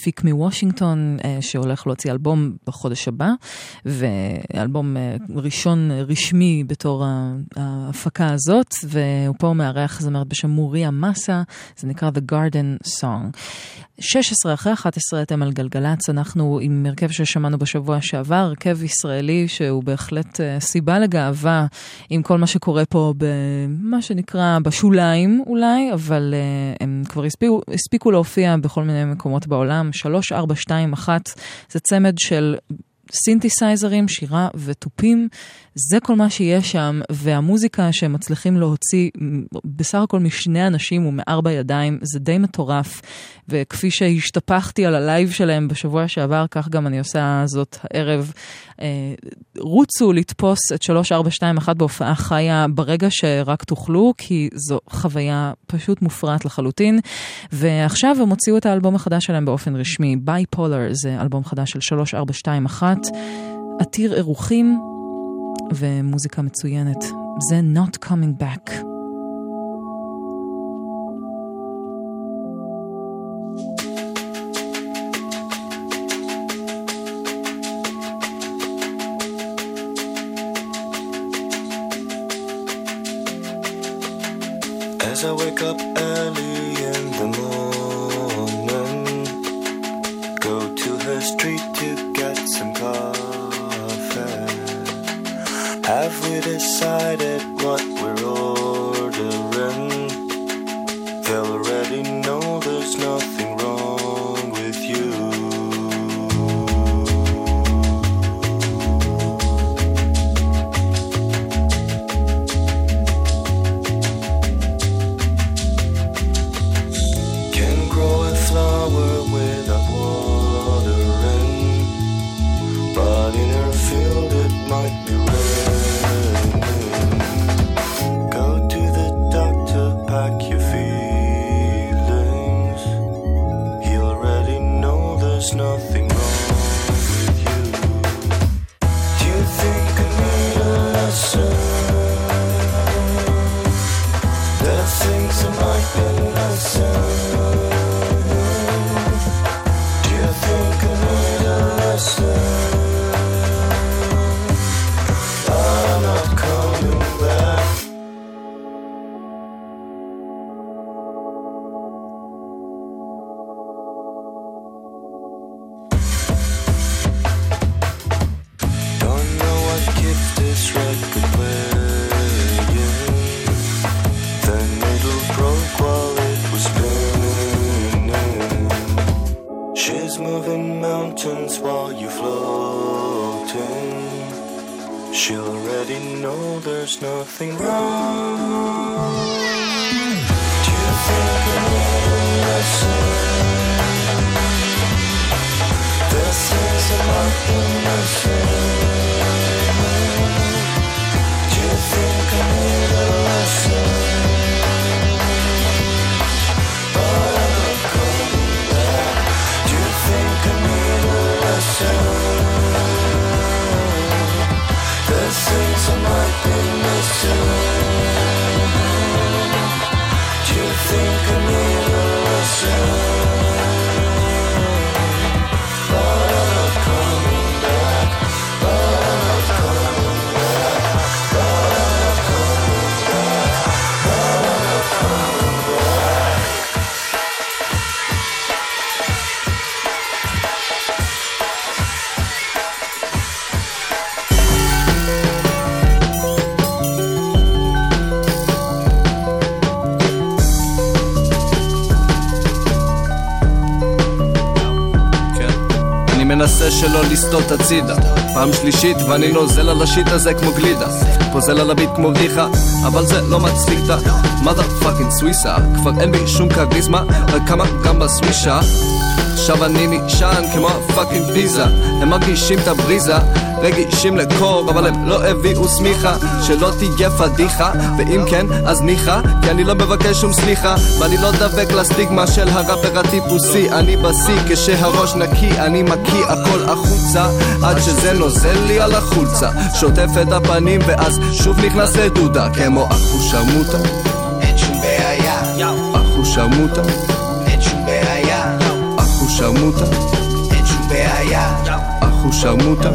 מפיק מוושינגטון uh, שהולך להוציא אלבום בחודש הבא, ואלבום uh, ראשון רשמי בתור ההפקה הזאת, והוא פה מארח זמרת בשם מוריה מסה, זה נקרא The Garden Song. 16 אחרי 11 אתם על גלגלצ, אנחנו עם הרכב ששמענו בשבוע שעבר, הרכב ישראלי שהוא בהחלט אה, סיבה לגאווה עם כל מה שקורה פה במה שנקרא בשוליים אולי, אבל אה, הם כבר הספיקו, הספיקו להופיע בכל מיני מקומות בעולם. 3, 4, 2, 1 זה צמד של סינתסייזרים, שירה ותופים, זה כל מה שיש שם, והמוזיקה שהם מצליחים להוציא בסך הכל משני אנשים ומארבע ידיים, זה די מטורף. וכפי שהשתפכתי על ה live שלהם בשבוע שעבר, כך גם אני עושה זאת הערב. אה, רוצו לתפוס את 3421 בהופעה חיה ברגע שרק תוכלו, כי זו חוויה פשוט מופרעת לחלוטין. ועכשיו הם הוציאו את האלבום החדש שלהם באופן רשמי, בייפולר, זה אלבום חדש של 3421, עתיר אירוחים ומוזיקה מצוינת. זה Not Coming Back. As I wake up early in the morning, go to her street to decided what we're ordering? שלא לסטות הצידה. פעם שלישית ואני נוזל על ה shit הזה כמו גלידה. פוזל על ה beat כמו בדיחה אבל זה לא את ה-mother fucking סוויסה כבר אין בי שום כריזמה רק כמה גם בסווישה עכשיו אני נשען כמו ה fucking פיזה. הם מרגישים את הבריזה רגישים לקור אבל הם לא הביאו שמיכה. שלא תהיה פדיחה ואם כן אז ניחא כי אני לא מבקש שום סליחה. ואני לא דבק לסטיגמה של הראפר הטיפוסי. אני בשיא כשהראש נקי אני מקיא הכל החוצה. עד שזה נוזל לי על החולצה. שוטף את הפנים ואז שוב נכנס לדודה. כמו אחושרמוטה אין שום בעיה, בעיה, אחושרמוטה אין שום בעיה, אחושרמוטה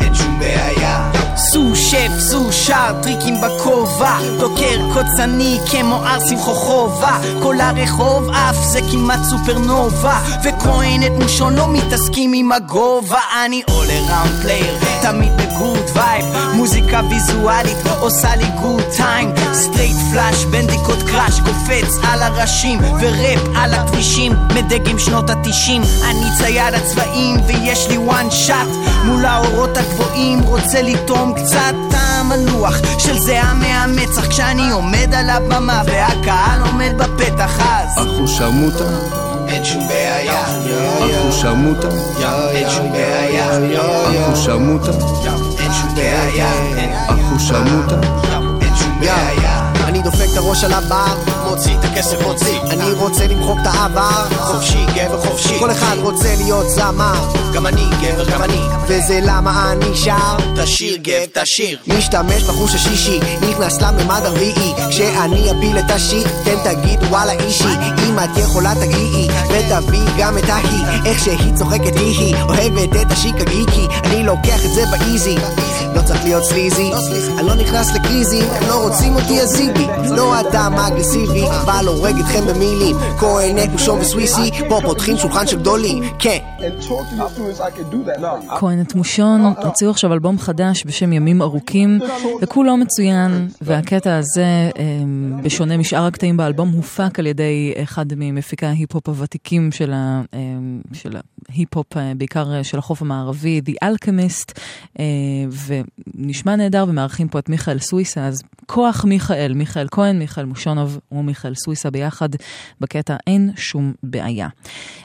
אין שום בעיה. סו שף, סו שר, טריקים בכובע. דוקר קוצני כמו ערסים חוכובה. כל הרחוב עף זה כמעט סופרנובה כהן את מושון לא מתעסקים עם הגובה. אני all around player תמיד בגוד וייב. מוזיקה ויזואלית עושה לי גוד טיים סטרייט פלאש בנדיקות קראש קופץ על הראשים. וראפ על הכבישים מדגם שנות התשעים. אני צייד הצבעים ויש לי וואן שאט מול האורות הגבוהים רוצה לטעום קצת טעם מנוח של זיעה מהמצח כשאני עומד על הבמה והקהל עומד בפתח אז אחו שרמוטה, אין שום בעיה אחו שרמוטה, אין שום בעיה אחו שרמוטה, אין שום בעיה אחו שרמוטה. אין שום בעיה אני דופק את הראש על הבר, מוציא את הכסף מוציא. אני רוצה למחוק את העבר, חופשי גבר חופשי. כל אחד רוצה להיות זמר, גם אני גבר גם אני. וזה למה אני שר, תשיר גב תשיר. משתמש בחוש השישי, נכנס לממד הרביעי. כשאני אפיל את השיט, תן תגיד וואלה אישי. אם את יכולה תגיעי, ותביאי גם את ההיא. איך שהיא צוחקת היא היא. אוהבת את השיק הגיקי. אני לוקח את זה באיזי לא צריך להיות סליזי, אני לא נכנס לקריזים, הם לא רוצים אותי אז זיבי לא אדם אגרסיבי, בא להורג אתכם במילים. כהן נקושון וסוויסי, פה פותחים שולחן של גדולים, כן. כהן את מושון הוציאו עכשיו אלבום חדש בשם ימים ארוכים וכולו מצוין והקטע הזה אמ, בשונה משאר הקטעים באלבום הופק על ידי אחד ממפיקי ההיפ-הופ הוותיקים של ה- אמ, של ההיפ-הופ אה, בעיקר אה, של החוף המערבי The Alchemist אה, ונשמע נהדר ומארחים פה את מיכאל סוויסה אז כוח מיכאל, מיכאל כהן, מיכאל מושונוב ומיכאל סוויסה ביחד בקטע אין שום בעיה.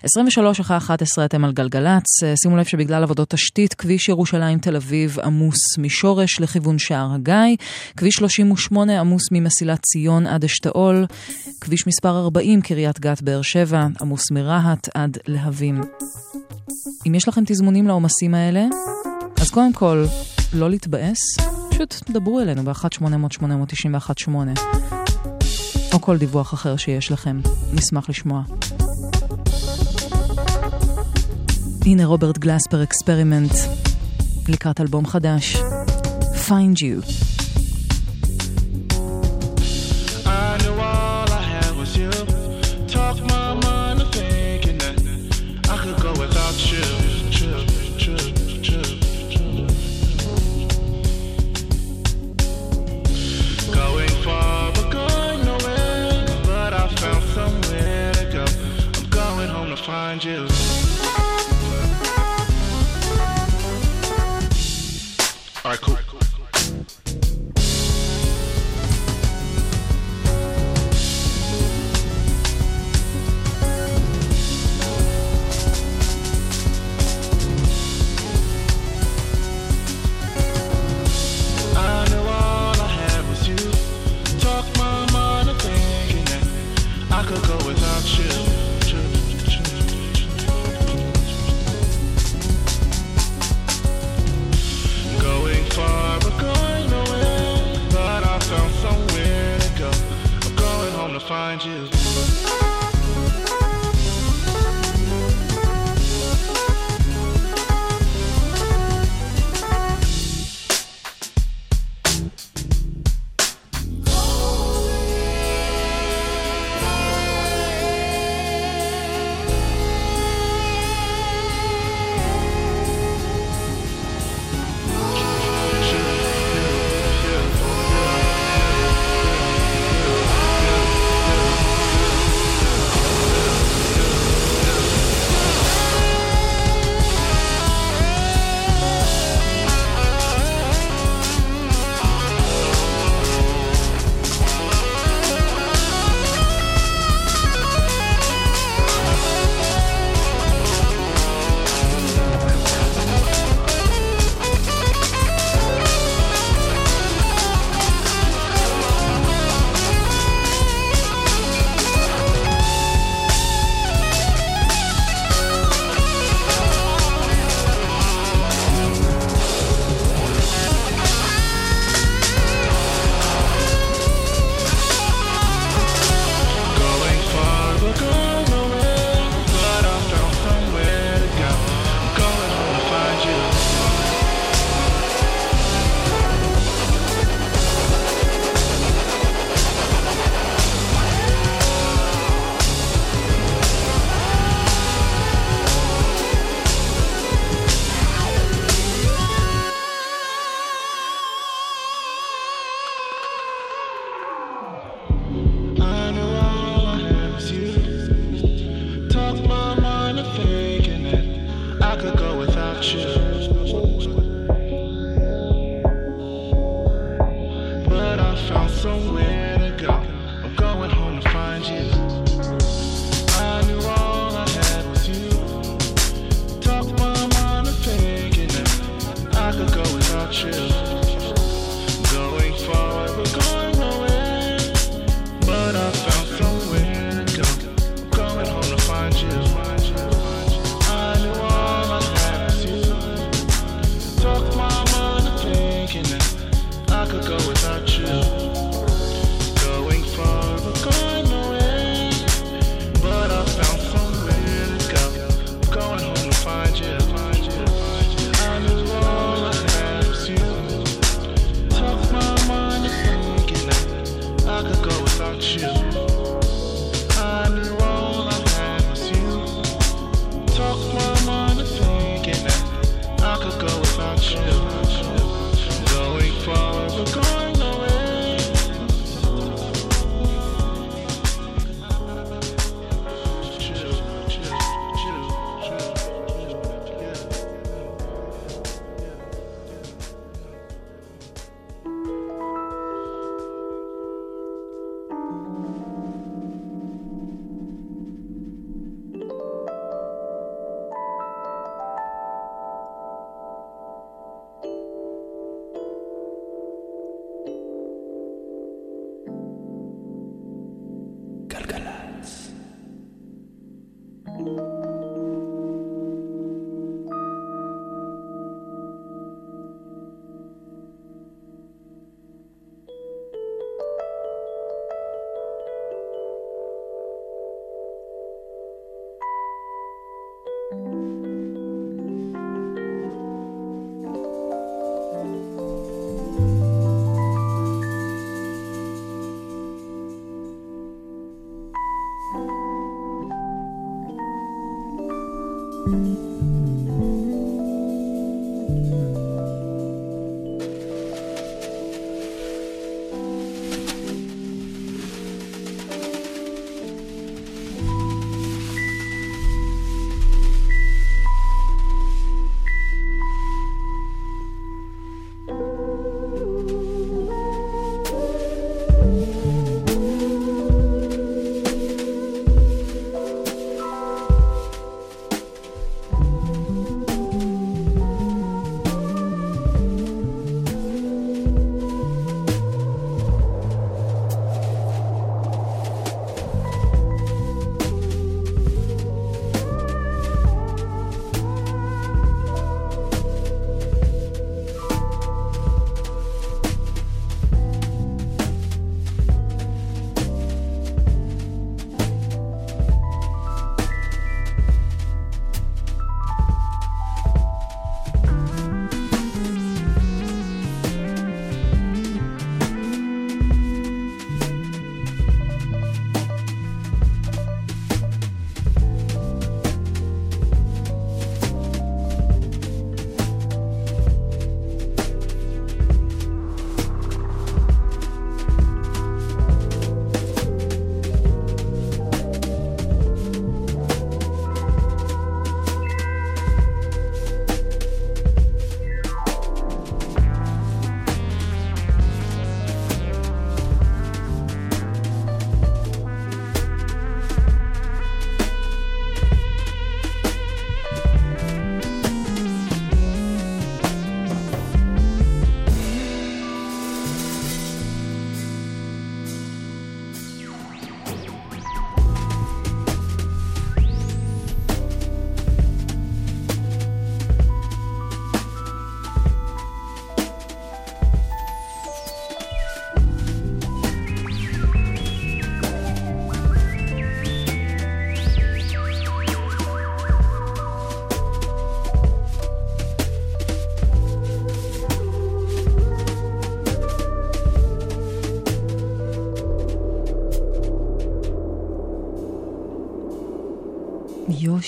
23 אחרי 11 אתם על גלגלצ, שימו לב שבגלל עבודות תשתית, כביש ירושלים תל אביב עמוס משורש לכיוון שער הגיא, כביש 38 עמוס ממסילת ציון עד אשתאול, כביש מספר 40 קריית גת באר שבע עמוס מרהט עד להבים. אם יש לכם תזמונים לעומסים האלה, אז קודם כל, לא להתבאס, פשוט דברו אלינו ב-1-800-891-8 או כל דיווח אחר שיש לכם, נשמח לשמוע. הנה Robert Glasper Experiment לקראת אלבום חדש, Find You. All right, cool.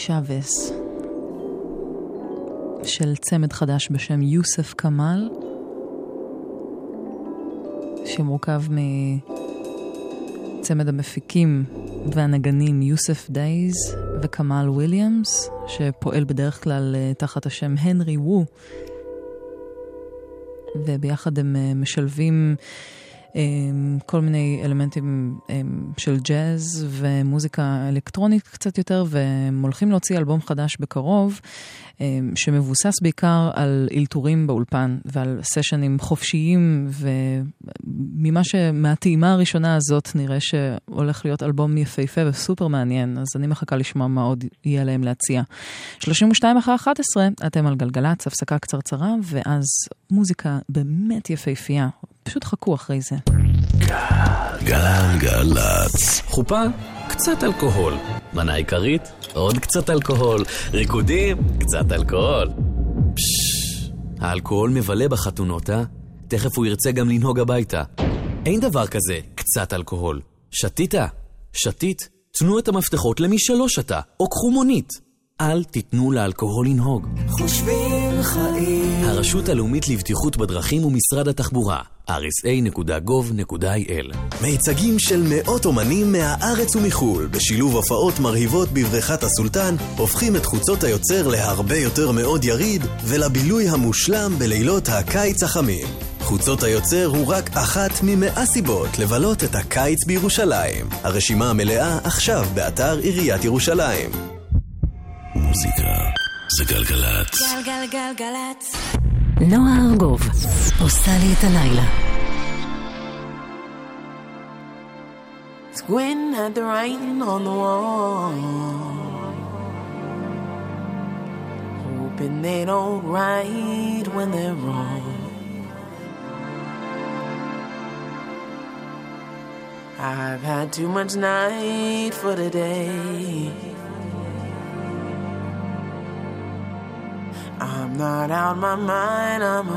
שווס, של צמד חדש בשם יוסף כמאל, שמורכב צמד המפיקים והנגנים יוסף דייז וכמאל וויליאמס, שפועל בדרך כלל אה, תחת השם הנרי וו, וביחד הם אה, משלבים כל מיני אלמנטים אה, של ג'אז ומוזיקה אלקטרונית קצת יותר, והם הולכים להוציא אלבום חדש בקרוב, אה, שמבוסס בעיקר על אלתורים באולפן ועל סשנים חופשיים, וממה ש... מהטעימה הראשונה הזאת נראה שהולך להיות אלבום יפהפה וסופר מעניין, אז אני מחכה לשמוע מה עוד יהיה להם להציע. 32 אחרי 11, אתם על גלגלצ, הפסקה קצרצרה, ואז מוזיקה באמת יפהפייה. פשוט חכו אחרי זה. גלגלצ. חופה, קצת אלכוהול. מנה עיקרית, עוד קצת אלכוהול. ריקודים, קצת אלכוהול. פששש, האלכוהול מבלה בחתונות, אה? תכף הוא ירצה גם לנהוג הביתה. אין דבר כזה קצת אלכוהול. שתית? שתית? תנו את המפתחות למי שלא שתה, או קחו מונית. אל תיתנו לאלכוהול לנהוג. חושבים חיים. הרשות הלאומית לבטיחות בדרכים ומשרד התחבורה, rsa.gov.il מיצגים של מאות אומנים מהארץ ומחו"ל, בשילוב הופעות מרהיבות בבריכת הסולטן, הופכים את חוצות היוצר להרבה יותר מאוד יריד, ולבילוי המושלם בלילות הקיץ החמים. חוצות היוצר הוא רק אחת ממאה סיבות לבלות את הקיץ בירושלים. הרשימה המלאה עכשיו באתר עיריית ירושלים. מוזיקה זה גלגלצ. גלגלגלגלצ. נועה ארגוב עושה לי את הלילה. Squint at the writing on the wall. Hoping they don't write when they're wrong. I've had too much night for today. I'm not out my mind, I'm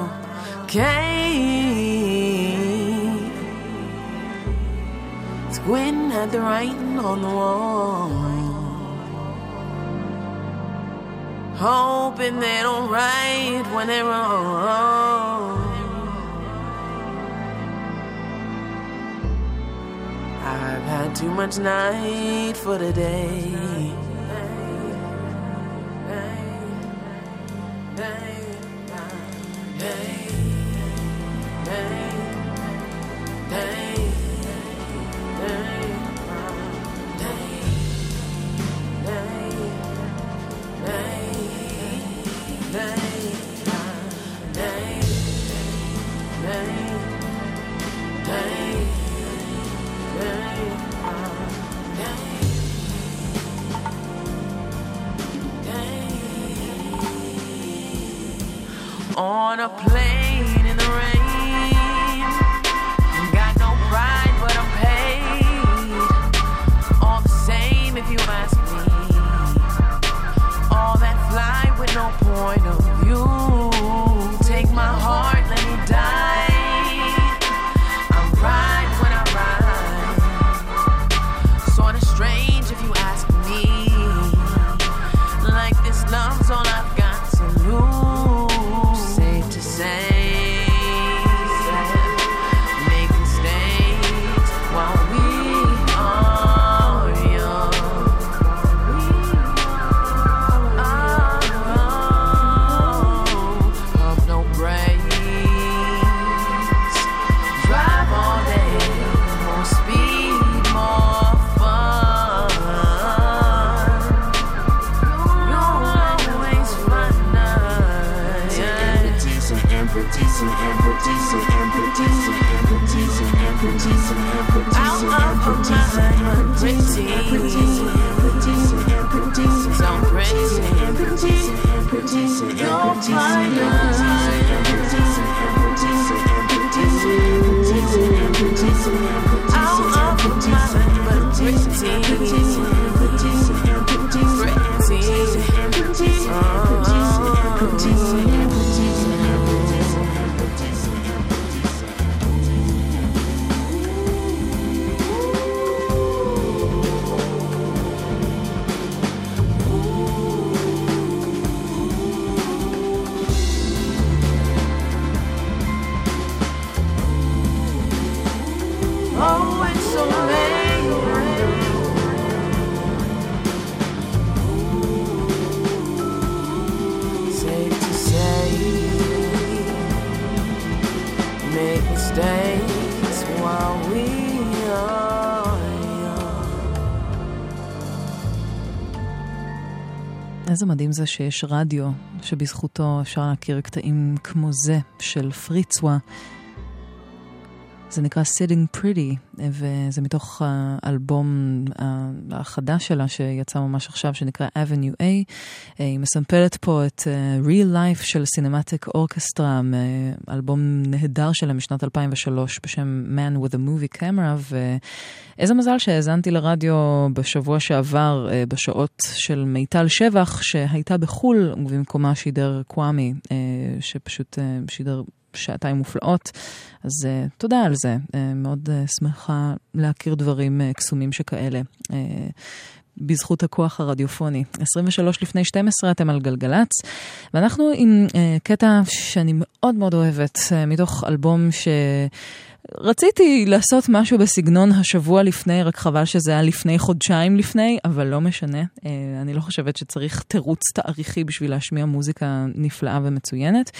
okay. Squinting at the writing on the wall. Hoping they don't write when they're wrong. I've had too much night for today. Then On a plane in the rain. Got no pride, but I'm paid. All the same, if you ask me. All that fly with no point of איזה מדהים זה שיש רדיו שבזכותו אפשר להכיר קטעים כמו זה של פריצווה. זה נקרא Sitting Pretty, וזה מתוך האלבום החדש שלה שיצא ממש עכשיו, שנקרא Avenue A. היא מסמפלת פה את אה, Real Life של Cinematic Orchestra, אלבום נהדר שלה משנת 2003 בשם Man with a Movie Camera, ואיזה מזל שהאזנתי לרדיו בשבוע שעבר, אה, בשעות של מיטל שבח, שהייתה בחו"ל, ובמקומה שידר קוואמי, אה, שפשוט אה, שידר שעתיים מופלאות, אז uh, תודה על זה. Uh, מאוד uh, שמחה להכיר דברים uh, קסומים שכאלה. Uh, בזכות הכוח הרדיופוני. 23 לפני 12 אתם על גלגלצ, ואנחנו עם uh, קטע שאני מאוד מאוד אוהבת, uh, מתוך אלבום ש... רציתי לעשות משהו בסגנון השבוע לפני, רק חבל שזה היה לפני חודשיים לפני, אבל לא משנה. אה, אני לא חושבת שצריך תירוץ תאריכי בשביל להשמיע מוזיקה נפלאה ומצוינת.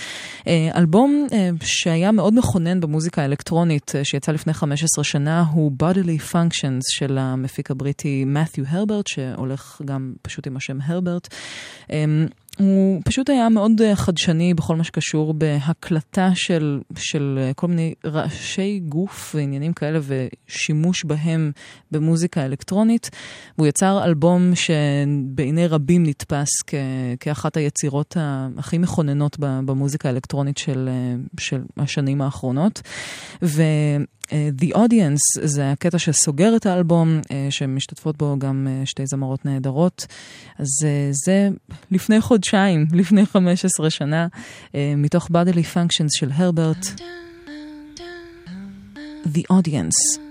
אה, אלבום אה, שהיה מאוד מכונן במוזיקה האלקטרונית, שיצא לפני 15 שנה, הוא Bodily Functions של המפיק הבריטי מת'יו הרברט, שהולך גם פשוט עם השם הרברט. הוא פשוט היה מאוד אה, חדשני בכל מה שקשור בהקלטה של, של אה, כל מיני רעשי גוף ועניינים כאלה ושימוש בהם במוזיקה אלקטרונית. והוא יצר אלבום שבעיני רבים נתפס כ, כאחת היצירות הכי מכוננות במוזיקה האלקטרונית של, אה, של השנים האחרונות. ו... Uh, The Audience זה הקטע שסוגר את האלבום, uh, שמשתתפות בו גם uh, שתי זמרות נהדרות. אז זה לפני חודשיים, לפני 15 שנה, מתוך Bodily Functions של הרברט. The Audience.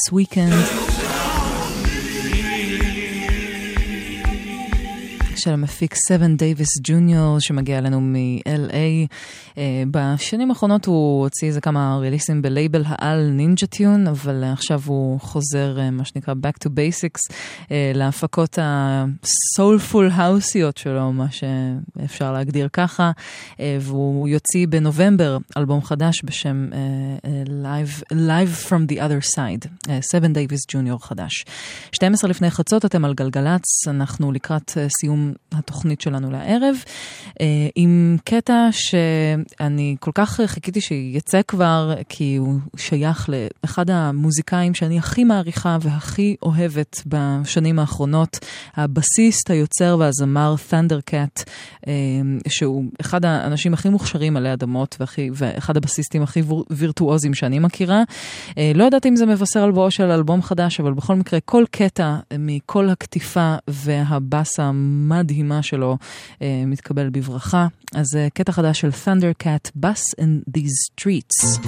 This weekend. של המפיק סבן דייוויס ג'וניור שמגיע אלינו מ-LA. Uh, בשנים האחרונות הוא הוציא איזה כמה ריליסים בלייבל העל נינג'ה טיון, אבל עכשיו הוא חוזר, uh, מה שנקרא Back to Basics, uh, להפקות ה-soulful houseיות שלו, מה שאפשר להגדיר ככה, והוא יוציא בנובמבר אלבום חדש בשם Live, Live from the Other Side, סבן דייוויס ג'וניור חדש. 12 לפני חצות אתם על גלגלצ, אנחנו לקראת סיום התוכנית שלנו לערב, עם קטע שאני כל כך חיכיתי שיצא כבר, כי הוא שייך לאחד המוזיקאים שאני הכי מעריכה והכי אוהבת בשנים האחרונות, הבסיסט, היוצר והזמר Thunder Cat, uh, שהוא אחד האנשים הכי מוכשרים עלי אדמות והכי, ואחד הבסיסטים הכי ויר- וירטואוזיים שאני מכירה. Uh, לא יודעת אם זה מבשר על בואו של אלבום חדש, אבל בכל מקרה, כל קטע מכל הקטיפה והבאסה המדהימה שלו uh, מתקבל בברכה. אז קטע חדש של Thundercat, Bus in These Streets.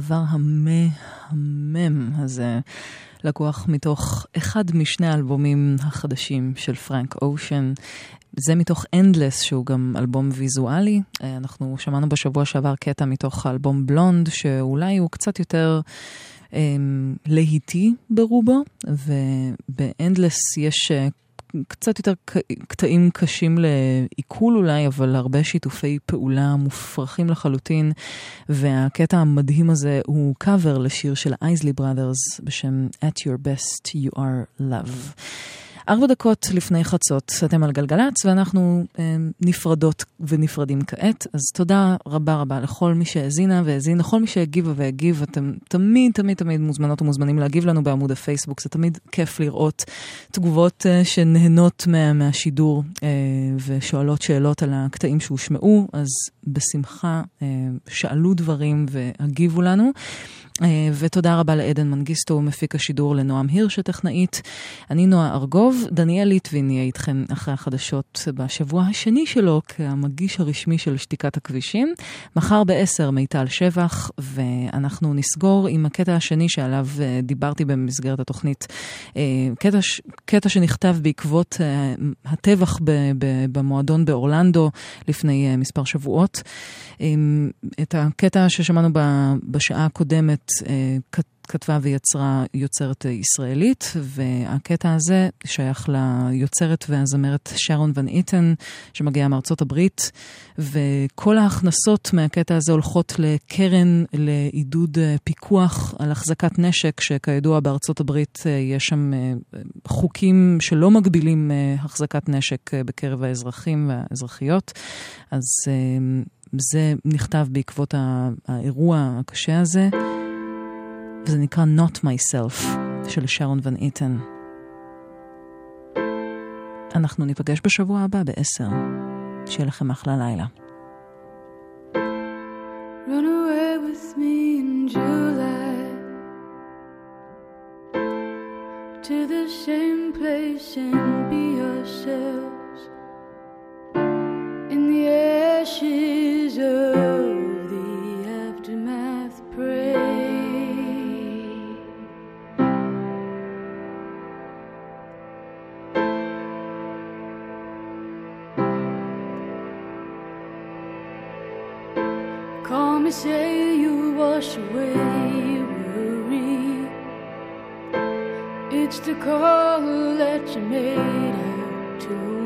הדבר המהמם הזה לקוח מתוך אחד משני האלבומים החדשים של פרנק אושן. זה מתוך Endless, שהוא גם אלבום ויזואלי. אה, אנחנו שמענו בשבוע שעבר קטע מתוך האלבום בלונד, שאולי הוא קצת יותר אה, להיטי ברובו, וב-Endless יש אה, קצת יותר קטעים קשים לעיכול אולי, אבל הרבה שיתופי פעולה מופרכים לחלוטין. והקטע המדהים הזה הוא קאבר לשיר של אייזלי בראדרס בשם At Your Best You Are Love. ארבע דקות לפני חצות, אתם על גלגלצ, ואנחנו אה, נפרדות ונפרדים כעת. אז תודה רבה רבה לכל מי שהאזינה והאזין, לכל מי שהגיבה והגיב. אתם תמיד תמיד תמיד מוזמנות ומוזמנים להגיב לנו בעמוד הפייסבוק, זה תמיד כיף לראות תגובות אה, שנהנות מה, מהשידור אה, ושואלות שאלות על הקטעים שהושמעו, אז בשמחה אה, שאלו דברים והגיבו לנו. אה, ותודה רבה לעדן מנגיסטו, מפיק השידור, לנועם הירש הטכנאית. אני נועה ארגוב, דניאל ליטבין יהיה איתכם אחרי החדשות בשבוע השני שלו כמגיש הרשמי של שתיקת הכבישים. מחר ב-10 מיטל שבח, ואנחנו נסגור עם הקטע השני שעליו אה, דיברתי במסגרת התוכנית. אה, קטע, קטע שנכתב בעקבות הטבח במועדון באורלנדו לפני מספר שבועות. את הקטע ששמענו בשעה הקודמת כתבה ויצרה יוצרת אה, ישראלית, והקטע הזה שייך ליוצרת והזמרת שרון ון איטן, שמגיעה מארצות הברית, וכל ההכנסות מהקטע הזה הולכות לקרן לעידוד אה, פיקוח על החזקת נשק, שכידוע בארצות הברית אה, יש שם אה, חוקים שלא מגבילים אה, החזקת נשק אה, בקרב האזרחים והאזרחיות. אז אה, זה נכתב בעקבות האירוע הקשה הזה. וזה נקרא Not Myself של שרון ון איטן. אנחנו ניפגש בשבוע הבא בעשר. שיהיה לכם אחלה לילה. Run away with me in July to the same place and be yourselves in the ashes of me, say you wash away worry. It's the call that you made out to